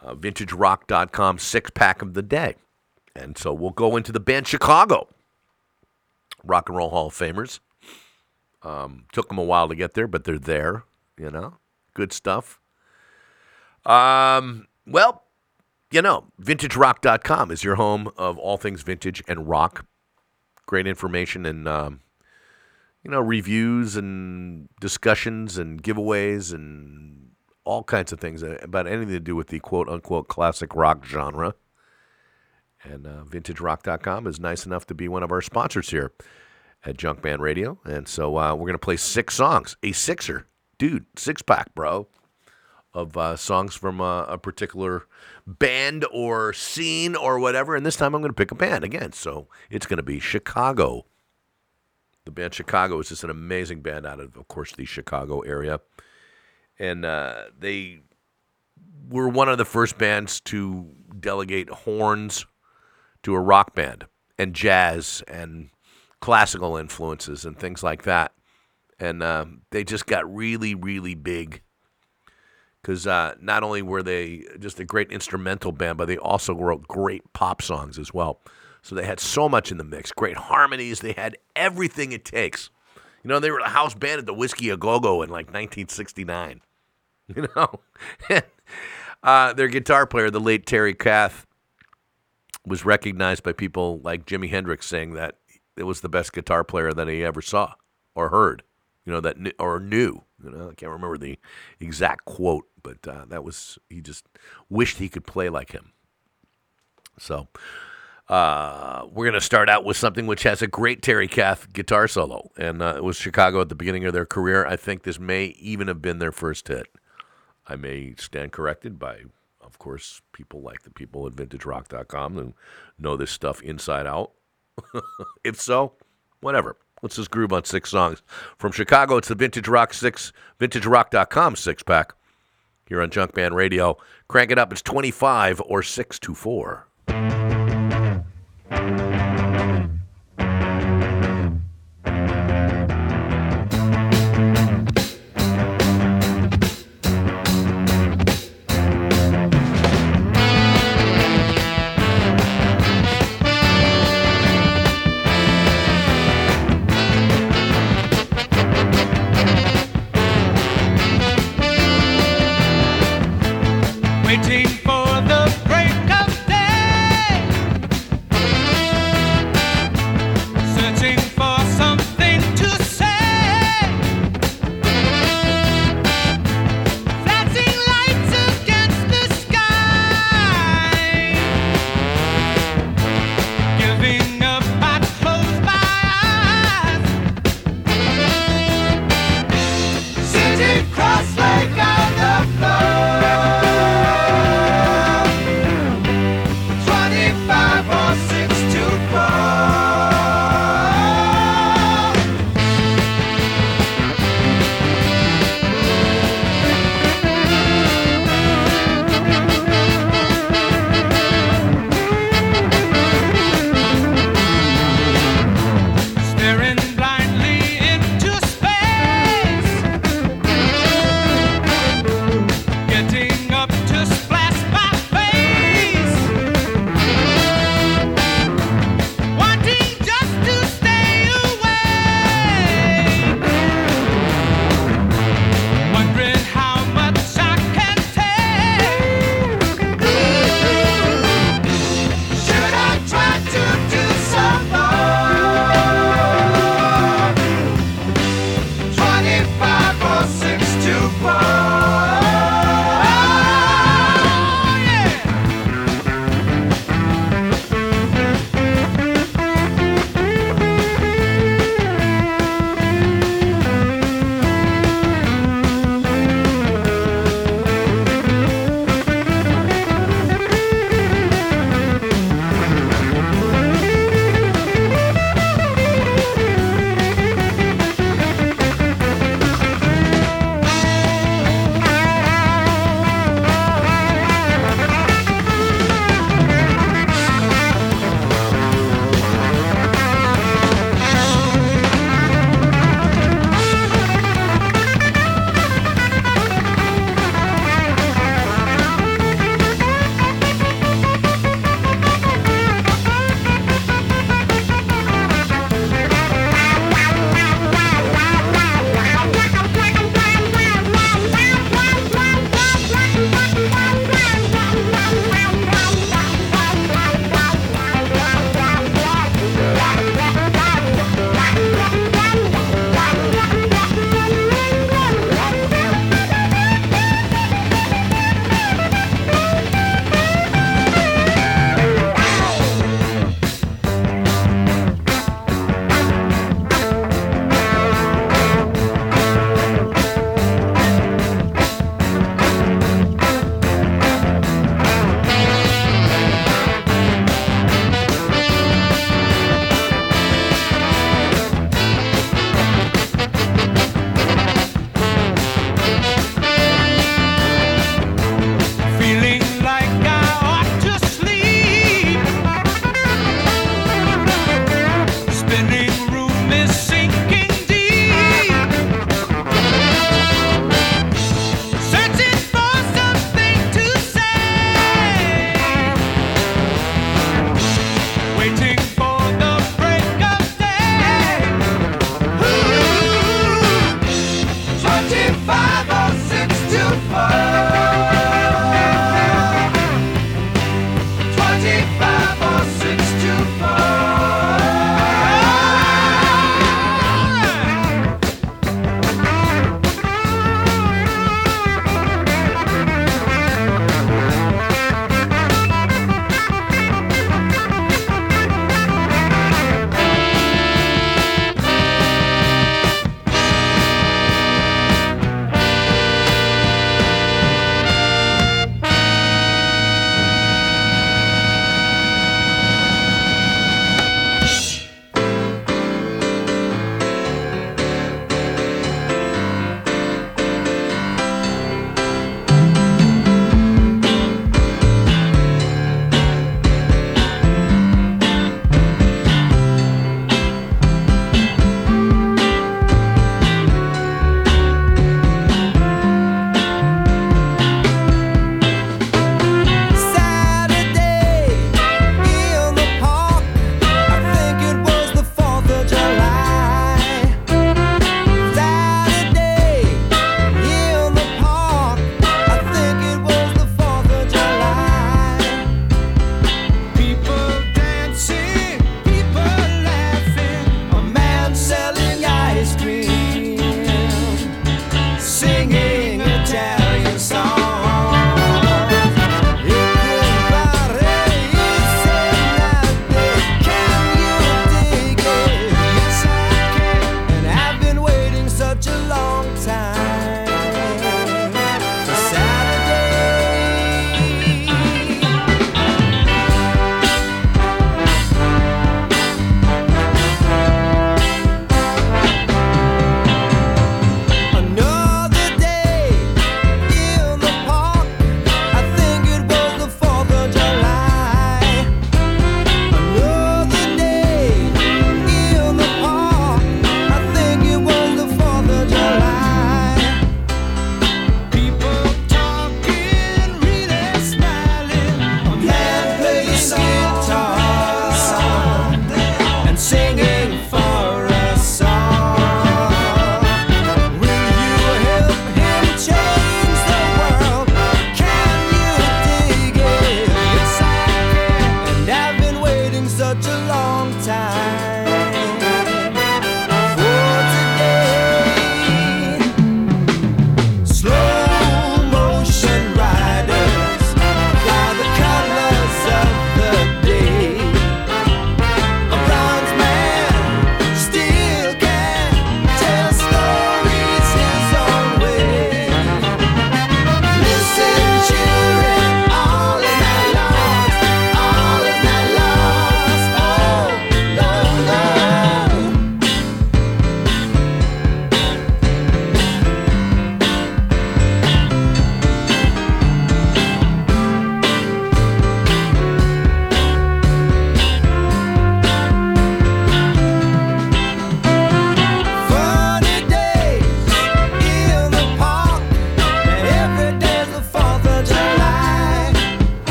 C: uh, VintageRock.com six pack of the day, and so we'll go into the band Chicago. Rock and Roll Hall of Famers. Um, took them a while to get there, but they're there. You know, good stuff. Um, well, you know, vintagerock.com is your home of all things vintage and rock. Great information and, um, you know, reviews and discussions and giveaways and all kinds of things about anything to do with the quote unquote classic rock genre. And uh, vintagerock.com is nice enough to be one of our sponsors here at Junkman Radio. And so uh, we're going to play six songs, a sixer. Dude, six pack, bro of uh, songs from uh, a particular band or scene or whatever. And this time I'm going to pick a band again. So it's going to be Chicago. The band Chicago is just an amazing band out of, of course, the Chicago area. And uh, they were one of the first bands to delegate horns to a rock band and jazz and classical influences and things like that. And um, they just got really, really big because uh, not only were they just a great instrumental band, but they also wrote great pop songs as well. So they had so much in the mix, great harmonies. They had everything it takes. You know, they were a house band at the Whisky A Go Go in like 1969. <laughs> You know, <laughs> uh, their guitar player, the late Terry Kath, was recognized by people like Jimi Hendrix, saying that it was the best guitar player that he ever saw or heard. You know that or knew. You know, I can't remember the exact quote, but uh, that was he just wished he could play like him. So uh, we're going to start out with something which has a great Terry Kath guitar solo, and uh, it was Chicago at the beginning of their career. I think this may even have been their first hit. I may stand corrected by, of course, people like the people at VintageRock.com who know this stuff inside out. <laughs> if so, whatever.
J: Let's just groove on six songs. From Chicago, it's the Vintage Rock six, VintageRock.com six pack. Here on Junkman Radio. Crank it up. It's 25 or 6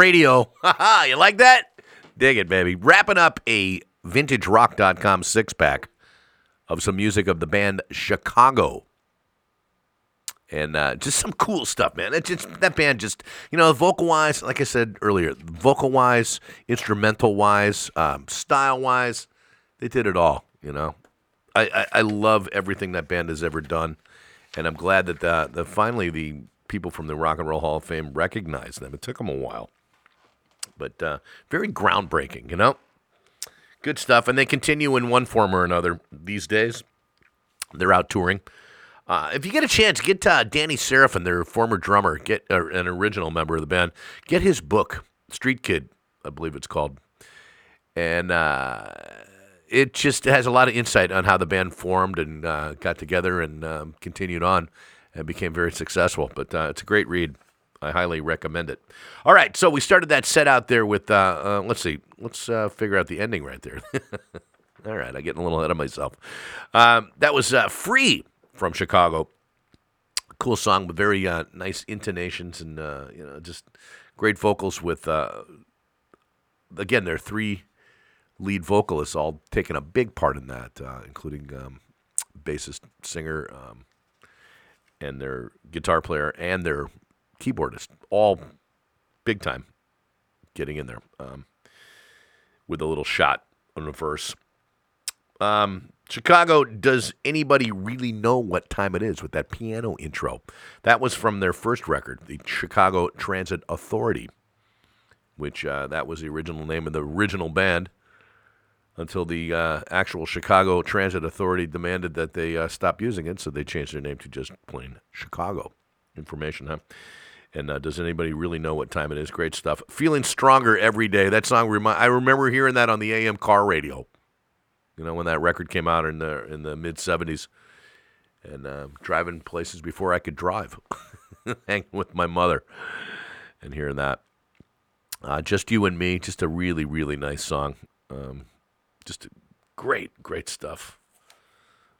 C: Radio. <laughs> You like that? Dig it, baby. Wrapping up a vintagerock.com six pack of some music of the band Chicago. And uh, just some cool stuff, man. It's just that band just, you know, vocal wise, like I said earlier, vocal wise, instrumental wise, um, style wise, they did it all, you know. I, I, I love everything that band has ever done. And I'm glad that the, the finally the people from the Rock and Roll Hall of Fame recognized them. It took them a while, but uh, very groundbreaking, you know. Good stuff, and they continue in one form or another these days. They're out touring. Uh, if you get a chance, get uh, Danny Seraphine, their former drummer, get an original member of the band, get his book, Street Kid, I believe it's called, and uh, it just has a lot of insight on how the band formed and uh, got together and um, continued on and became very successful. But uh, it's a great read. I highly recommend it. All right, so we started that set out there with, uh, uh, let's see, let's uh, figure out the ending right there. <laughs> All right, I'm getting a little ahead of myself. Um, that was uh, Free from Chicago. Cool song with very uh, nice intonations and, uh, you know, just great vocals with, again, there are three lead vocalists all taking a big part in that, including um, bassist, singer, um, and their guitar player and their keyboardist, all big time getting in there um, with a little shot on the verse. Um, Chicago, does anybody really know what time it is with that piano intro? That was from their first record, the Chicago Transit Authority, which uh, that was the original name of the original band until the uh, actual Chicago Transit Authority demanded that they uh, stop using it, so they changed their name to just plain Chicago. Information, huh? And uh, does anybody really know what time it is? Great stuff. Feeling stronger every day. That song remi- I remember hearing that on the AM car radio. You know when that record came out in the in the mid '70s, and uh, driving places before I could drive, <laughs> hanging with my mother, and hearing that. Uh, just you and me. Just a really really nice song. Um, just great great stuff.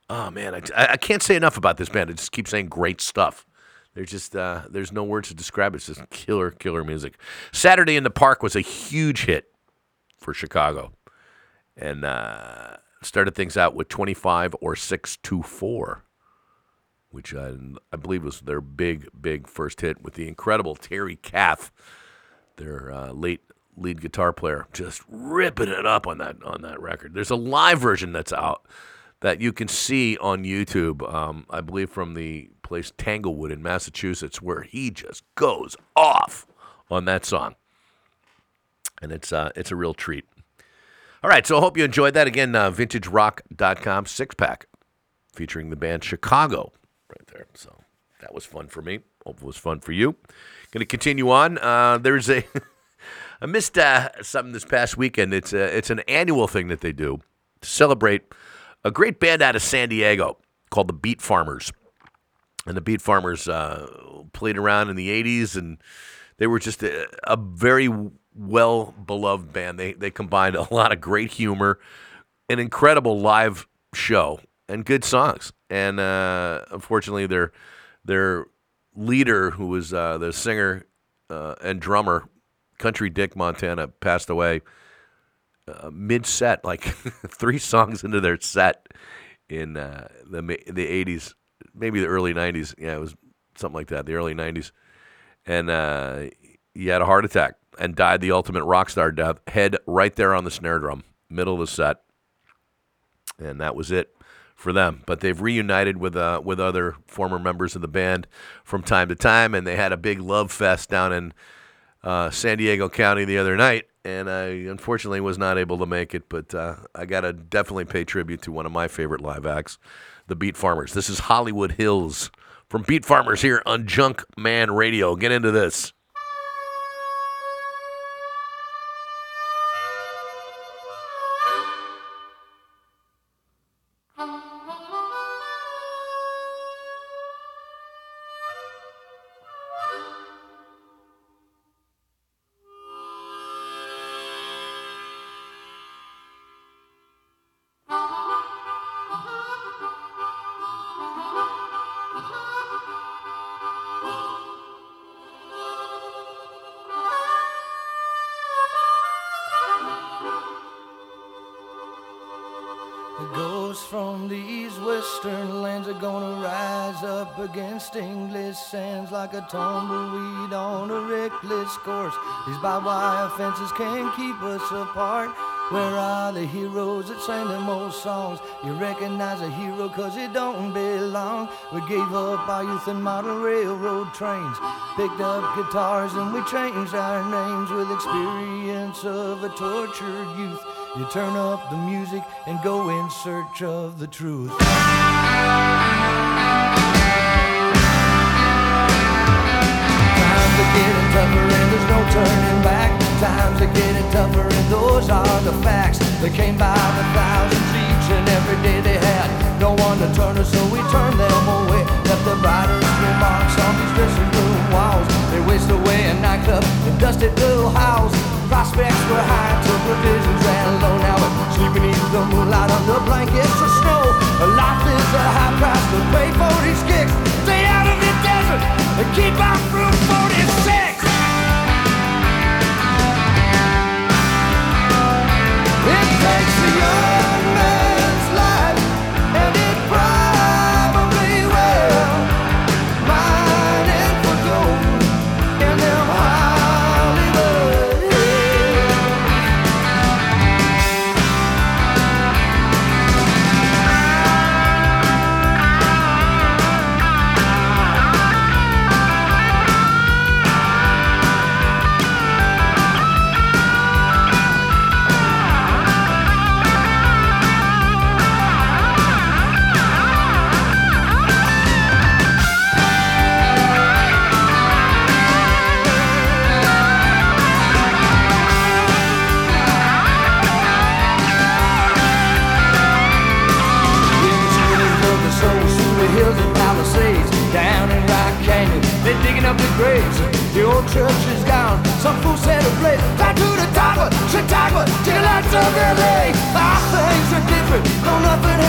C: Oh man, I- I can't say enough about this band. I just keep saying great stuff. There's just uh, there's no words to describe it. It's just killer killer music. Saturday in the Park was a huge hit for Chicago, and uh, started things out with 25 or 624, which I, I believe was their big big first hit with the incredible Terry Kath, their uh, late lead guitar player, just ripping it up on that on that record. There's a live version that's out that you can see on YouTube, um, I believe from the place Tanglewood in Massachusetts, where he just goes off on that song, and it's uh, it's a real treat. All right, so I hope you enjoyed that. Again, uh, VintageRock.com six pack featuring the band Chicago right there. So that was fun for me. Hope it was fun for you. Going to continue on. Uh, there's a <laughs> I missed uh, something this past weekend. It's a, it's an annual thing that they do to celebrate a great band out of San Diego called the Beat Farmers. And the Beat Farmers uh, played around in the 80s, and they were just a, a very well beloved band. They, they combined a lot of great humor, an incredible live show, and good songs. And uh, unfortunately, their, their leader, who was uh, the singer uh, and drummer, Country Dick Montana, passed away uh, mid set, like <laughs> three songs into their set in uh, the the eighties, maybe the early nineties. Yeah, it was something like that, the early nineties. And uh, he had a heart attack and died the ultimate rock star death, head right there on the snare drum, middle of the set, and that was it for them. But they've reunited with uh, with other former members of the band from time to time, and they had a big love fest down in uh, San Diego County the other night, and I unfortunately was not able to make it. But uh, I got to definitely pay tribute to one of my favorite live acts, the Beat Farmers. This is Hollywood Hills from Beat Farmers here on Junk Man Radio. Get into this.
B: Like a tumbleweed on a reckless course. These barbed fences can't keep us apart. Where are the heroes that sang them old songs? You recognize a hero cause he don't belong. We gave up our youth and model railroad trains. Picked up guitars and we changed our names with experience of a tortured youth. You turn up the music and go in search of the truth. Tougher and there's no turning back. Times are getting tougher and those are the facts. They came by the thousands each and every day they had no one to turn us, so we turned them away. Left the brightest remarks on these dressing room walls. They waste away in nightclub and dusted little house. Prospects were high till provisions ran low. Now we're sleeping beneath the moonlight under blankets of snow. Life is a high price to pay for these kicks. Stay out of the desert and keep our fruit 46. It takes a young
K: the place, back to the dogwood, shit dogwood, take a lot of everything. Ah, things are different, no nothing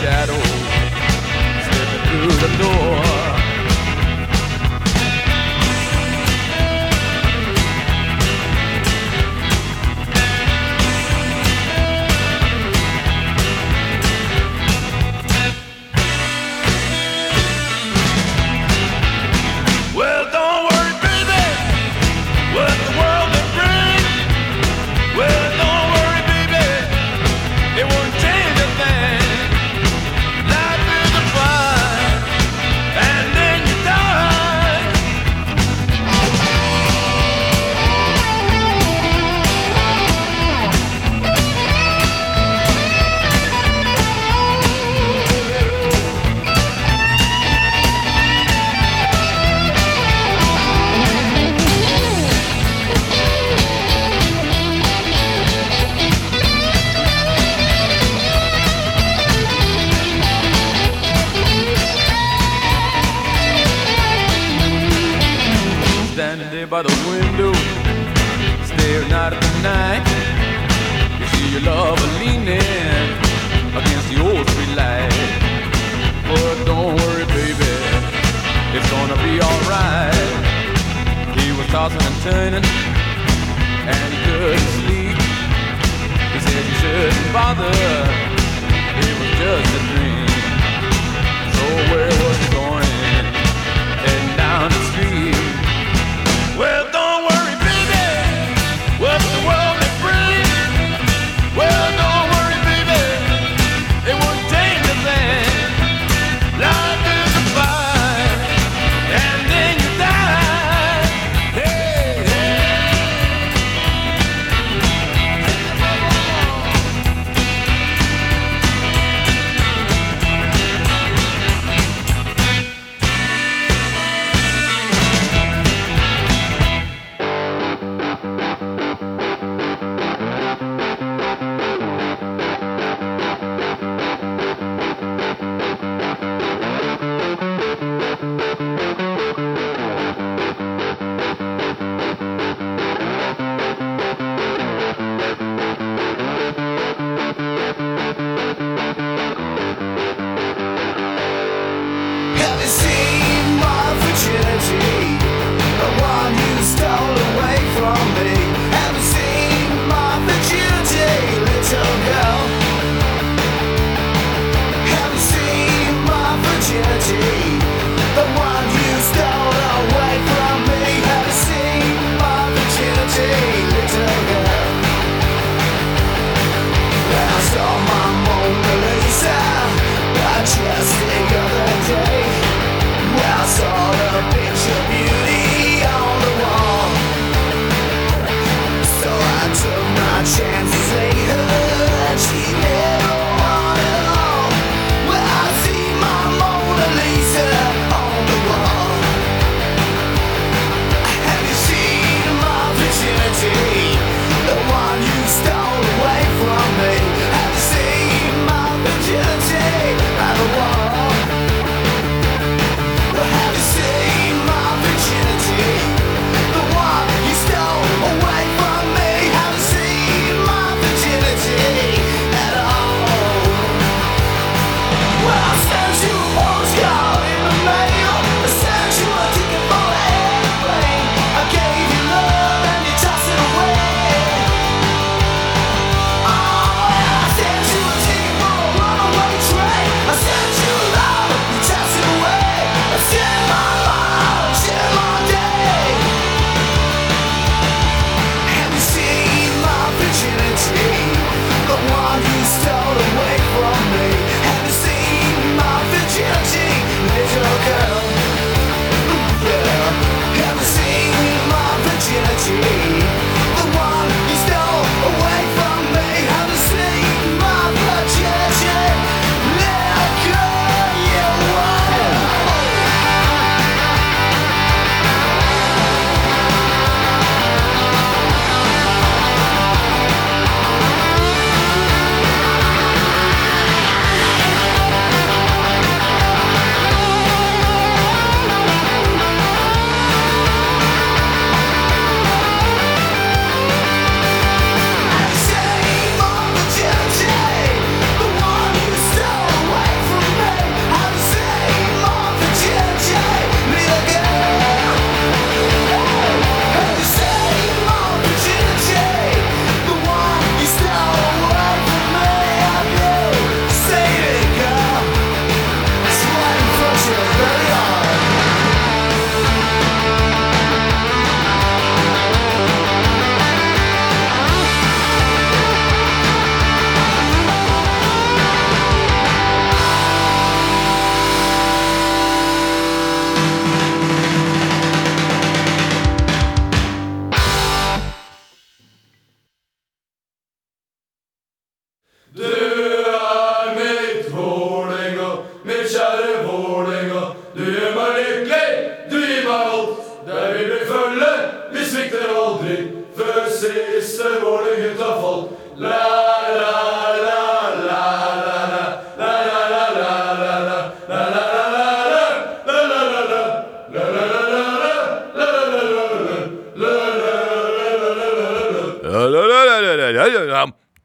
K: shadow slipping through the door.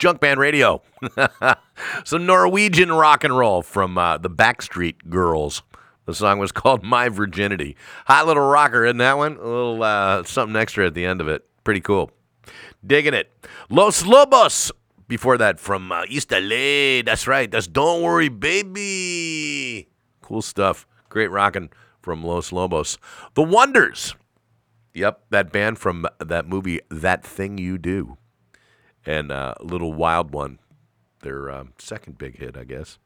C: Junkman Radio. <laughs> Some Norwegian rock and roll from uh, the Backstreet Girls. The song was <laughs> called My Virginity. Hot little rocker, isn't that one? A little uh, something extra at the end of it. Pretty cool. Digging it. Los Lobos. Before that, from uh, East LA. That's right. That's Don't Worry, Baby. Cool stuff. Great rocking from Los Lobos. The Wonders. Yep, that band from that movie, That Thing You Do. And uh, Little Wild One, their um, second big hit, I guess.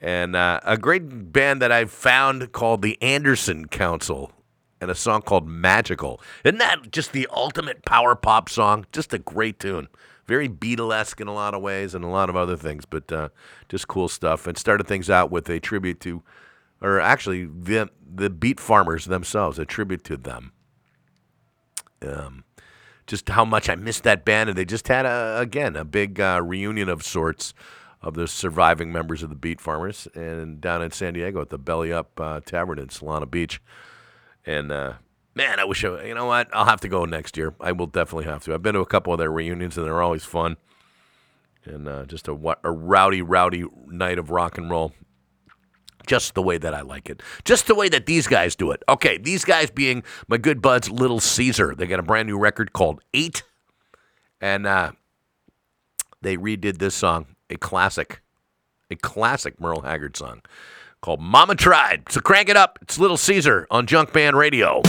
C: And uh, a great band that I found called the Anderson Council and a song called Magical. Isn't that just the ultimate power pop song? Just a great tune. Very Beatlesque in a lot of ways and a lot of other things, but uh, just cool stuff. And started things out with a tribute to, or actually, the, the Beat Farmers themselves, a tribute to them um, just how much I missed that band. And they just had, a, again, a big uh, reunion of sorts of the surviving members of the Beat Farmers and down in San Diego at the Belly Up uh, Tavern in Solana Beach. And uh, man, I wish I, you know what? I'll have to go next year. I will definitely have to. I've been to a couple of their reunions and they're always fun. And uh, just a, a rowdy, rowdy night of rock and roll just the way that I like it. Just the way that these guys do it. Okay, these guys being my good buds, Little Caesar. They got a brand new record called Eight, and uh, they redid this song, a classic, a classic Merle Haggard song called Mama Tried. So crank it up. It's Little Caesar on Junkman Radio.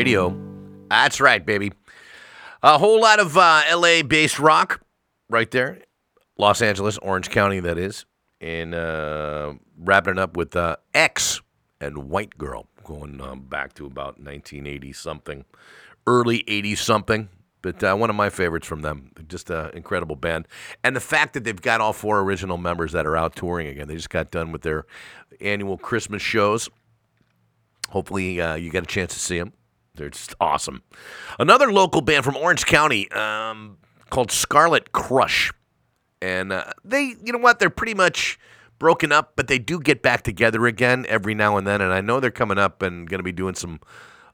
C: Radio. That's right, baby. A whole lot of uh, LA based rock right there. Los Angeles, Orange County, that is. And uh, wrapping it up with uh, X and White Girl, going um, back to about 1980 something, early 80 something. But uh, one of my favorites from them. Just an incredible band. And the fact that they've got all four original members that are out touring again. They just got done with their annual Christmas shows. Hopefully, uh, you get a chance to see them. They're just awesome. Another local band from Orange County um, called Scarlet Crush. And uh, they, you know what? They're pretty much broken up, but they do get back together again every now and then. And I know they're coming up and going to be doing some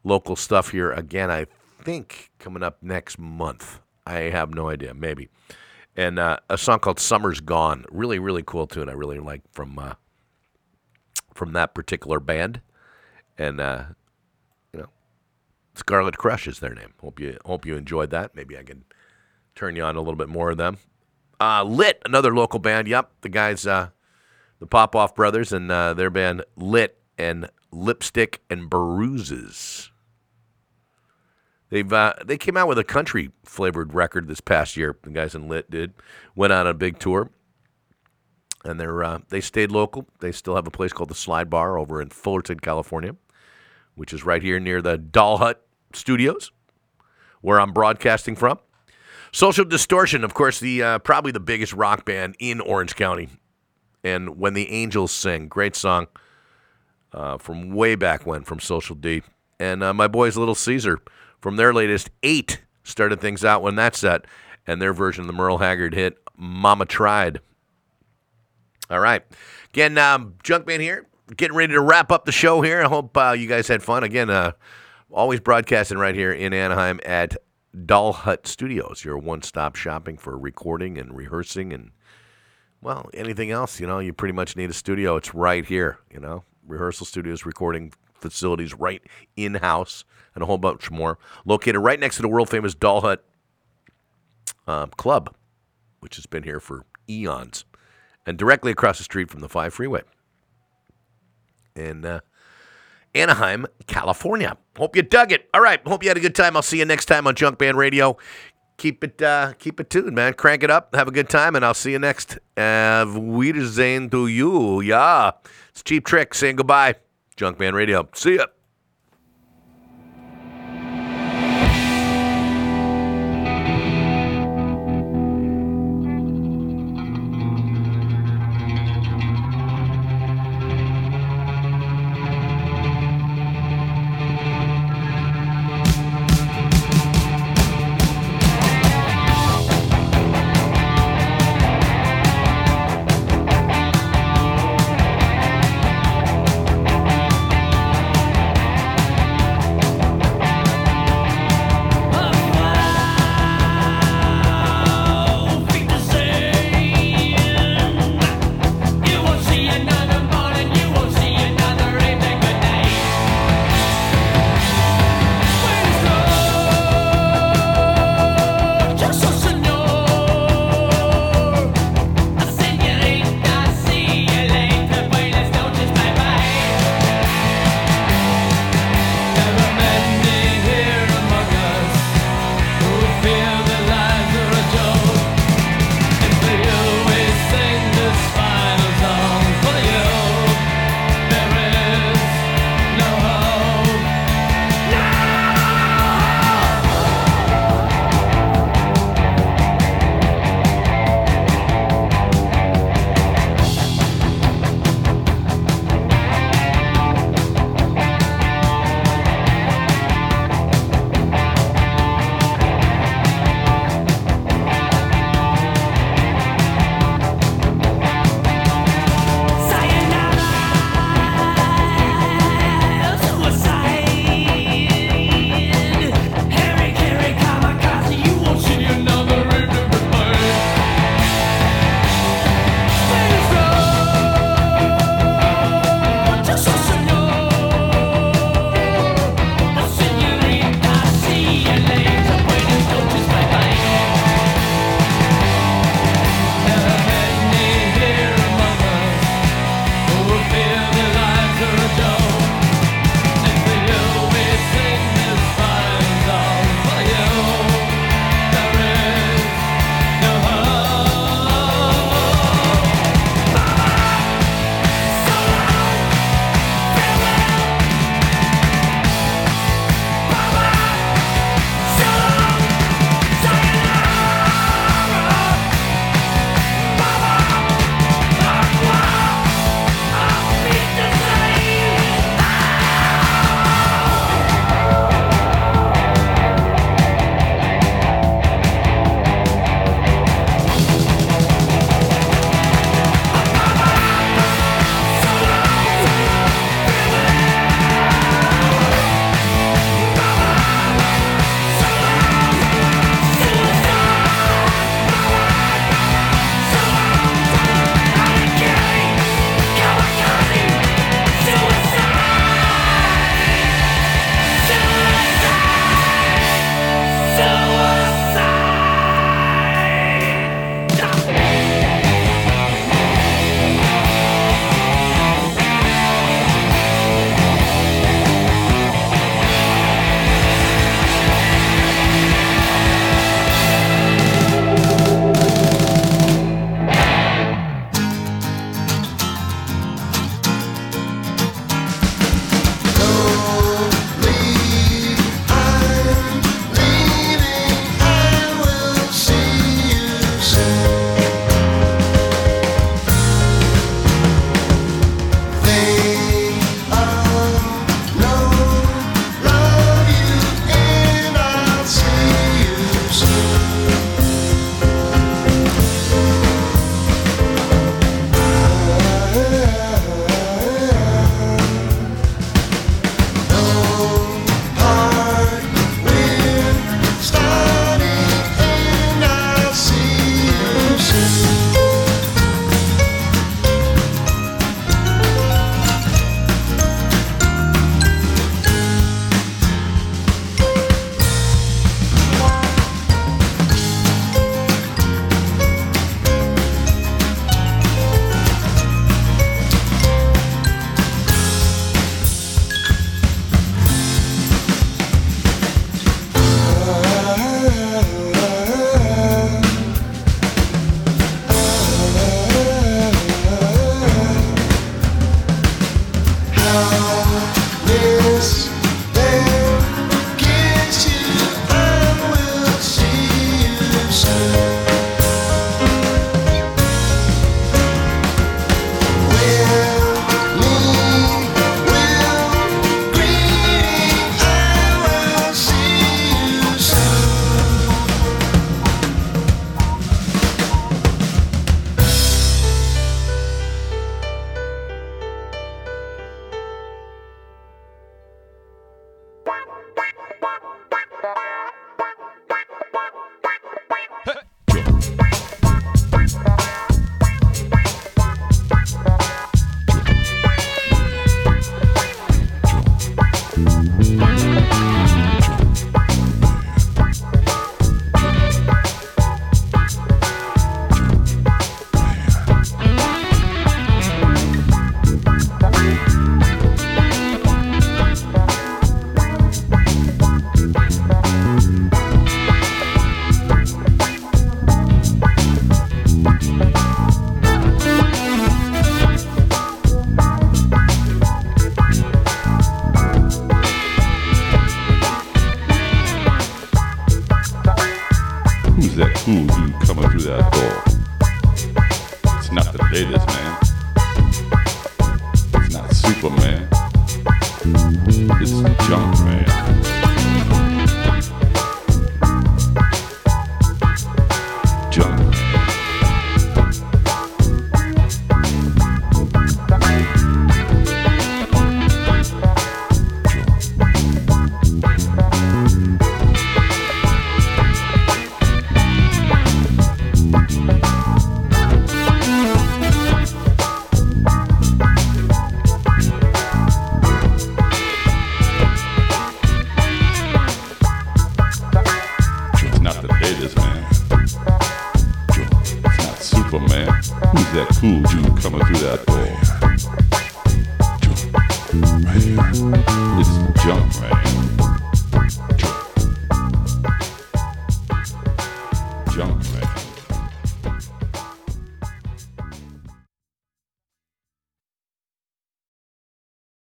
C: local stuff here again. I think coming up next month. I have no idea. Maybe. And uh, a song called "Summer's Gone." Really, really cool tune. I really like from uh, from that particular band. And uh, Scarlet Crush is their name. Hope you hope you enjoyed that. Maybe I can turn you on a little bit more of them. Uh, Lit, another local band. Yep, the guys, uh, the Popoff Brothers, and uh, their band Lit and Lipstick and Bruises. They've uh, they came out with a country flavored record this past year. The guys in Lit did went on a big tour, and they're uh, they stayed local. They still have a place called the Slide Bar over in Fullerton, California, which is right here near the Doll Hut Studios, where I'm broadcasting from. Social Distortion, of course, the uh, probably the biggest rock band in Orange County, and When the Angels Sing, great song uh, from way back when from Social D, and uh, my boys Little Caesar from their latest Eight started things out when that set, and their version of the Merle Haggard hit "Mama Tried." All right, again, um, Junkman here, getting ready to wrap up the show here. I hope uh, you guys had fun. Again, uh, always broadcasting right here in Anaheim at Doll Hut Studios, your one-stop shopping for recording and rehearsing and well, anything else, you know, you pretty much need a studio. It's right here, you know, rehearsal studios, recording facilities right in-house, and a whole bunch more. Located right next to the world famous Doll Hut um, Club, which has been here for eons, and directly across the street from the Five Freeway in uh, Anaheim, California. Hope you dug it. All right, hope you had a good time. I'll see you next time on Junkman Radio. Keep it, uh, keep it tuned, man. Crank it up. Have a good time, and I'll see you next. Uh, Wiedersehen to you. Yeah, it's Cheap Trick saying goodbye. Junkman Radio. See ya.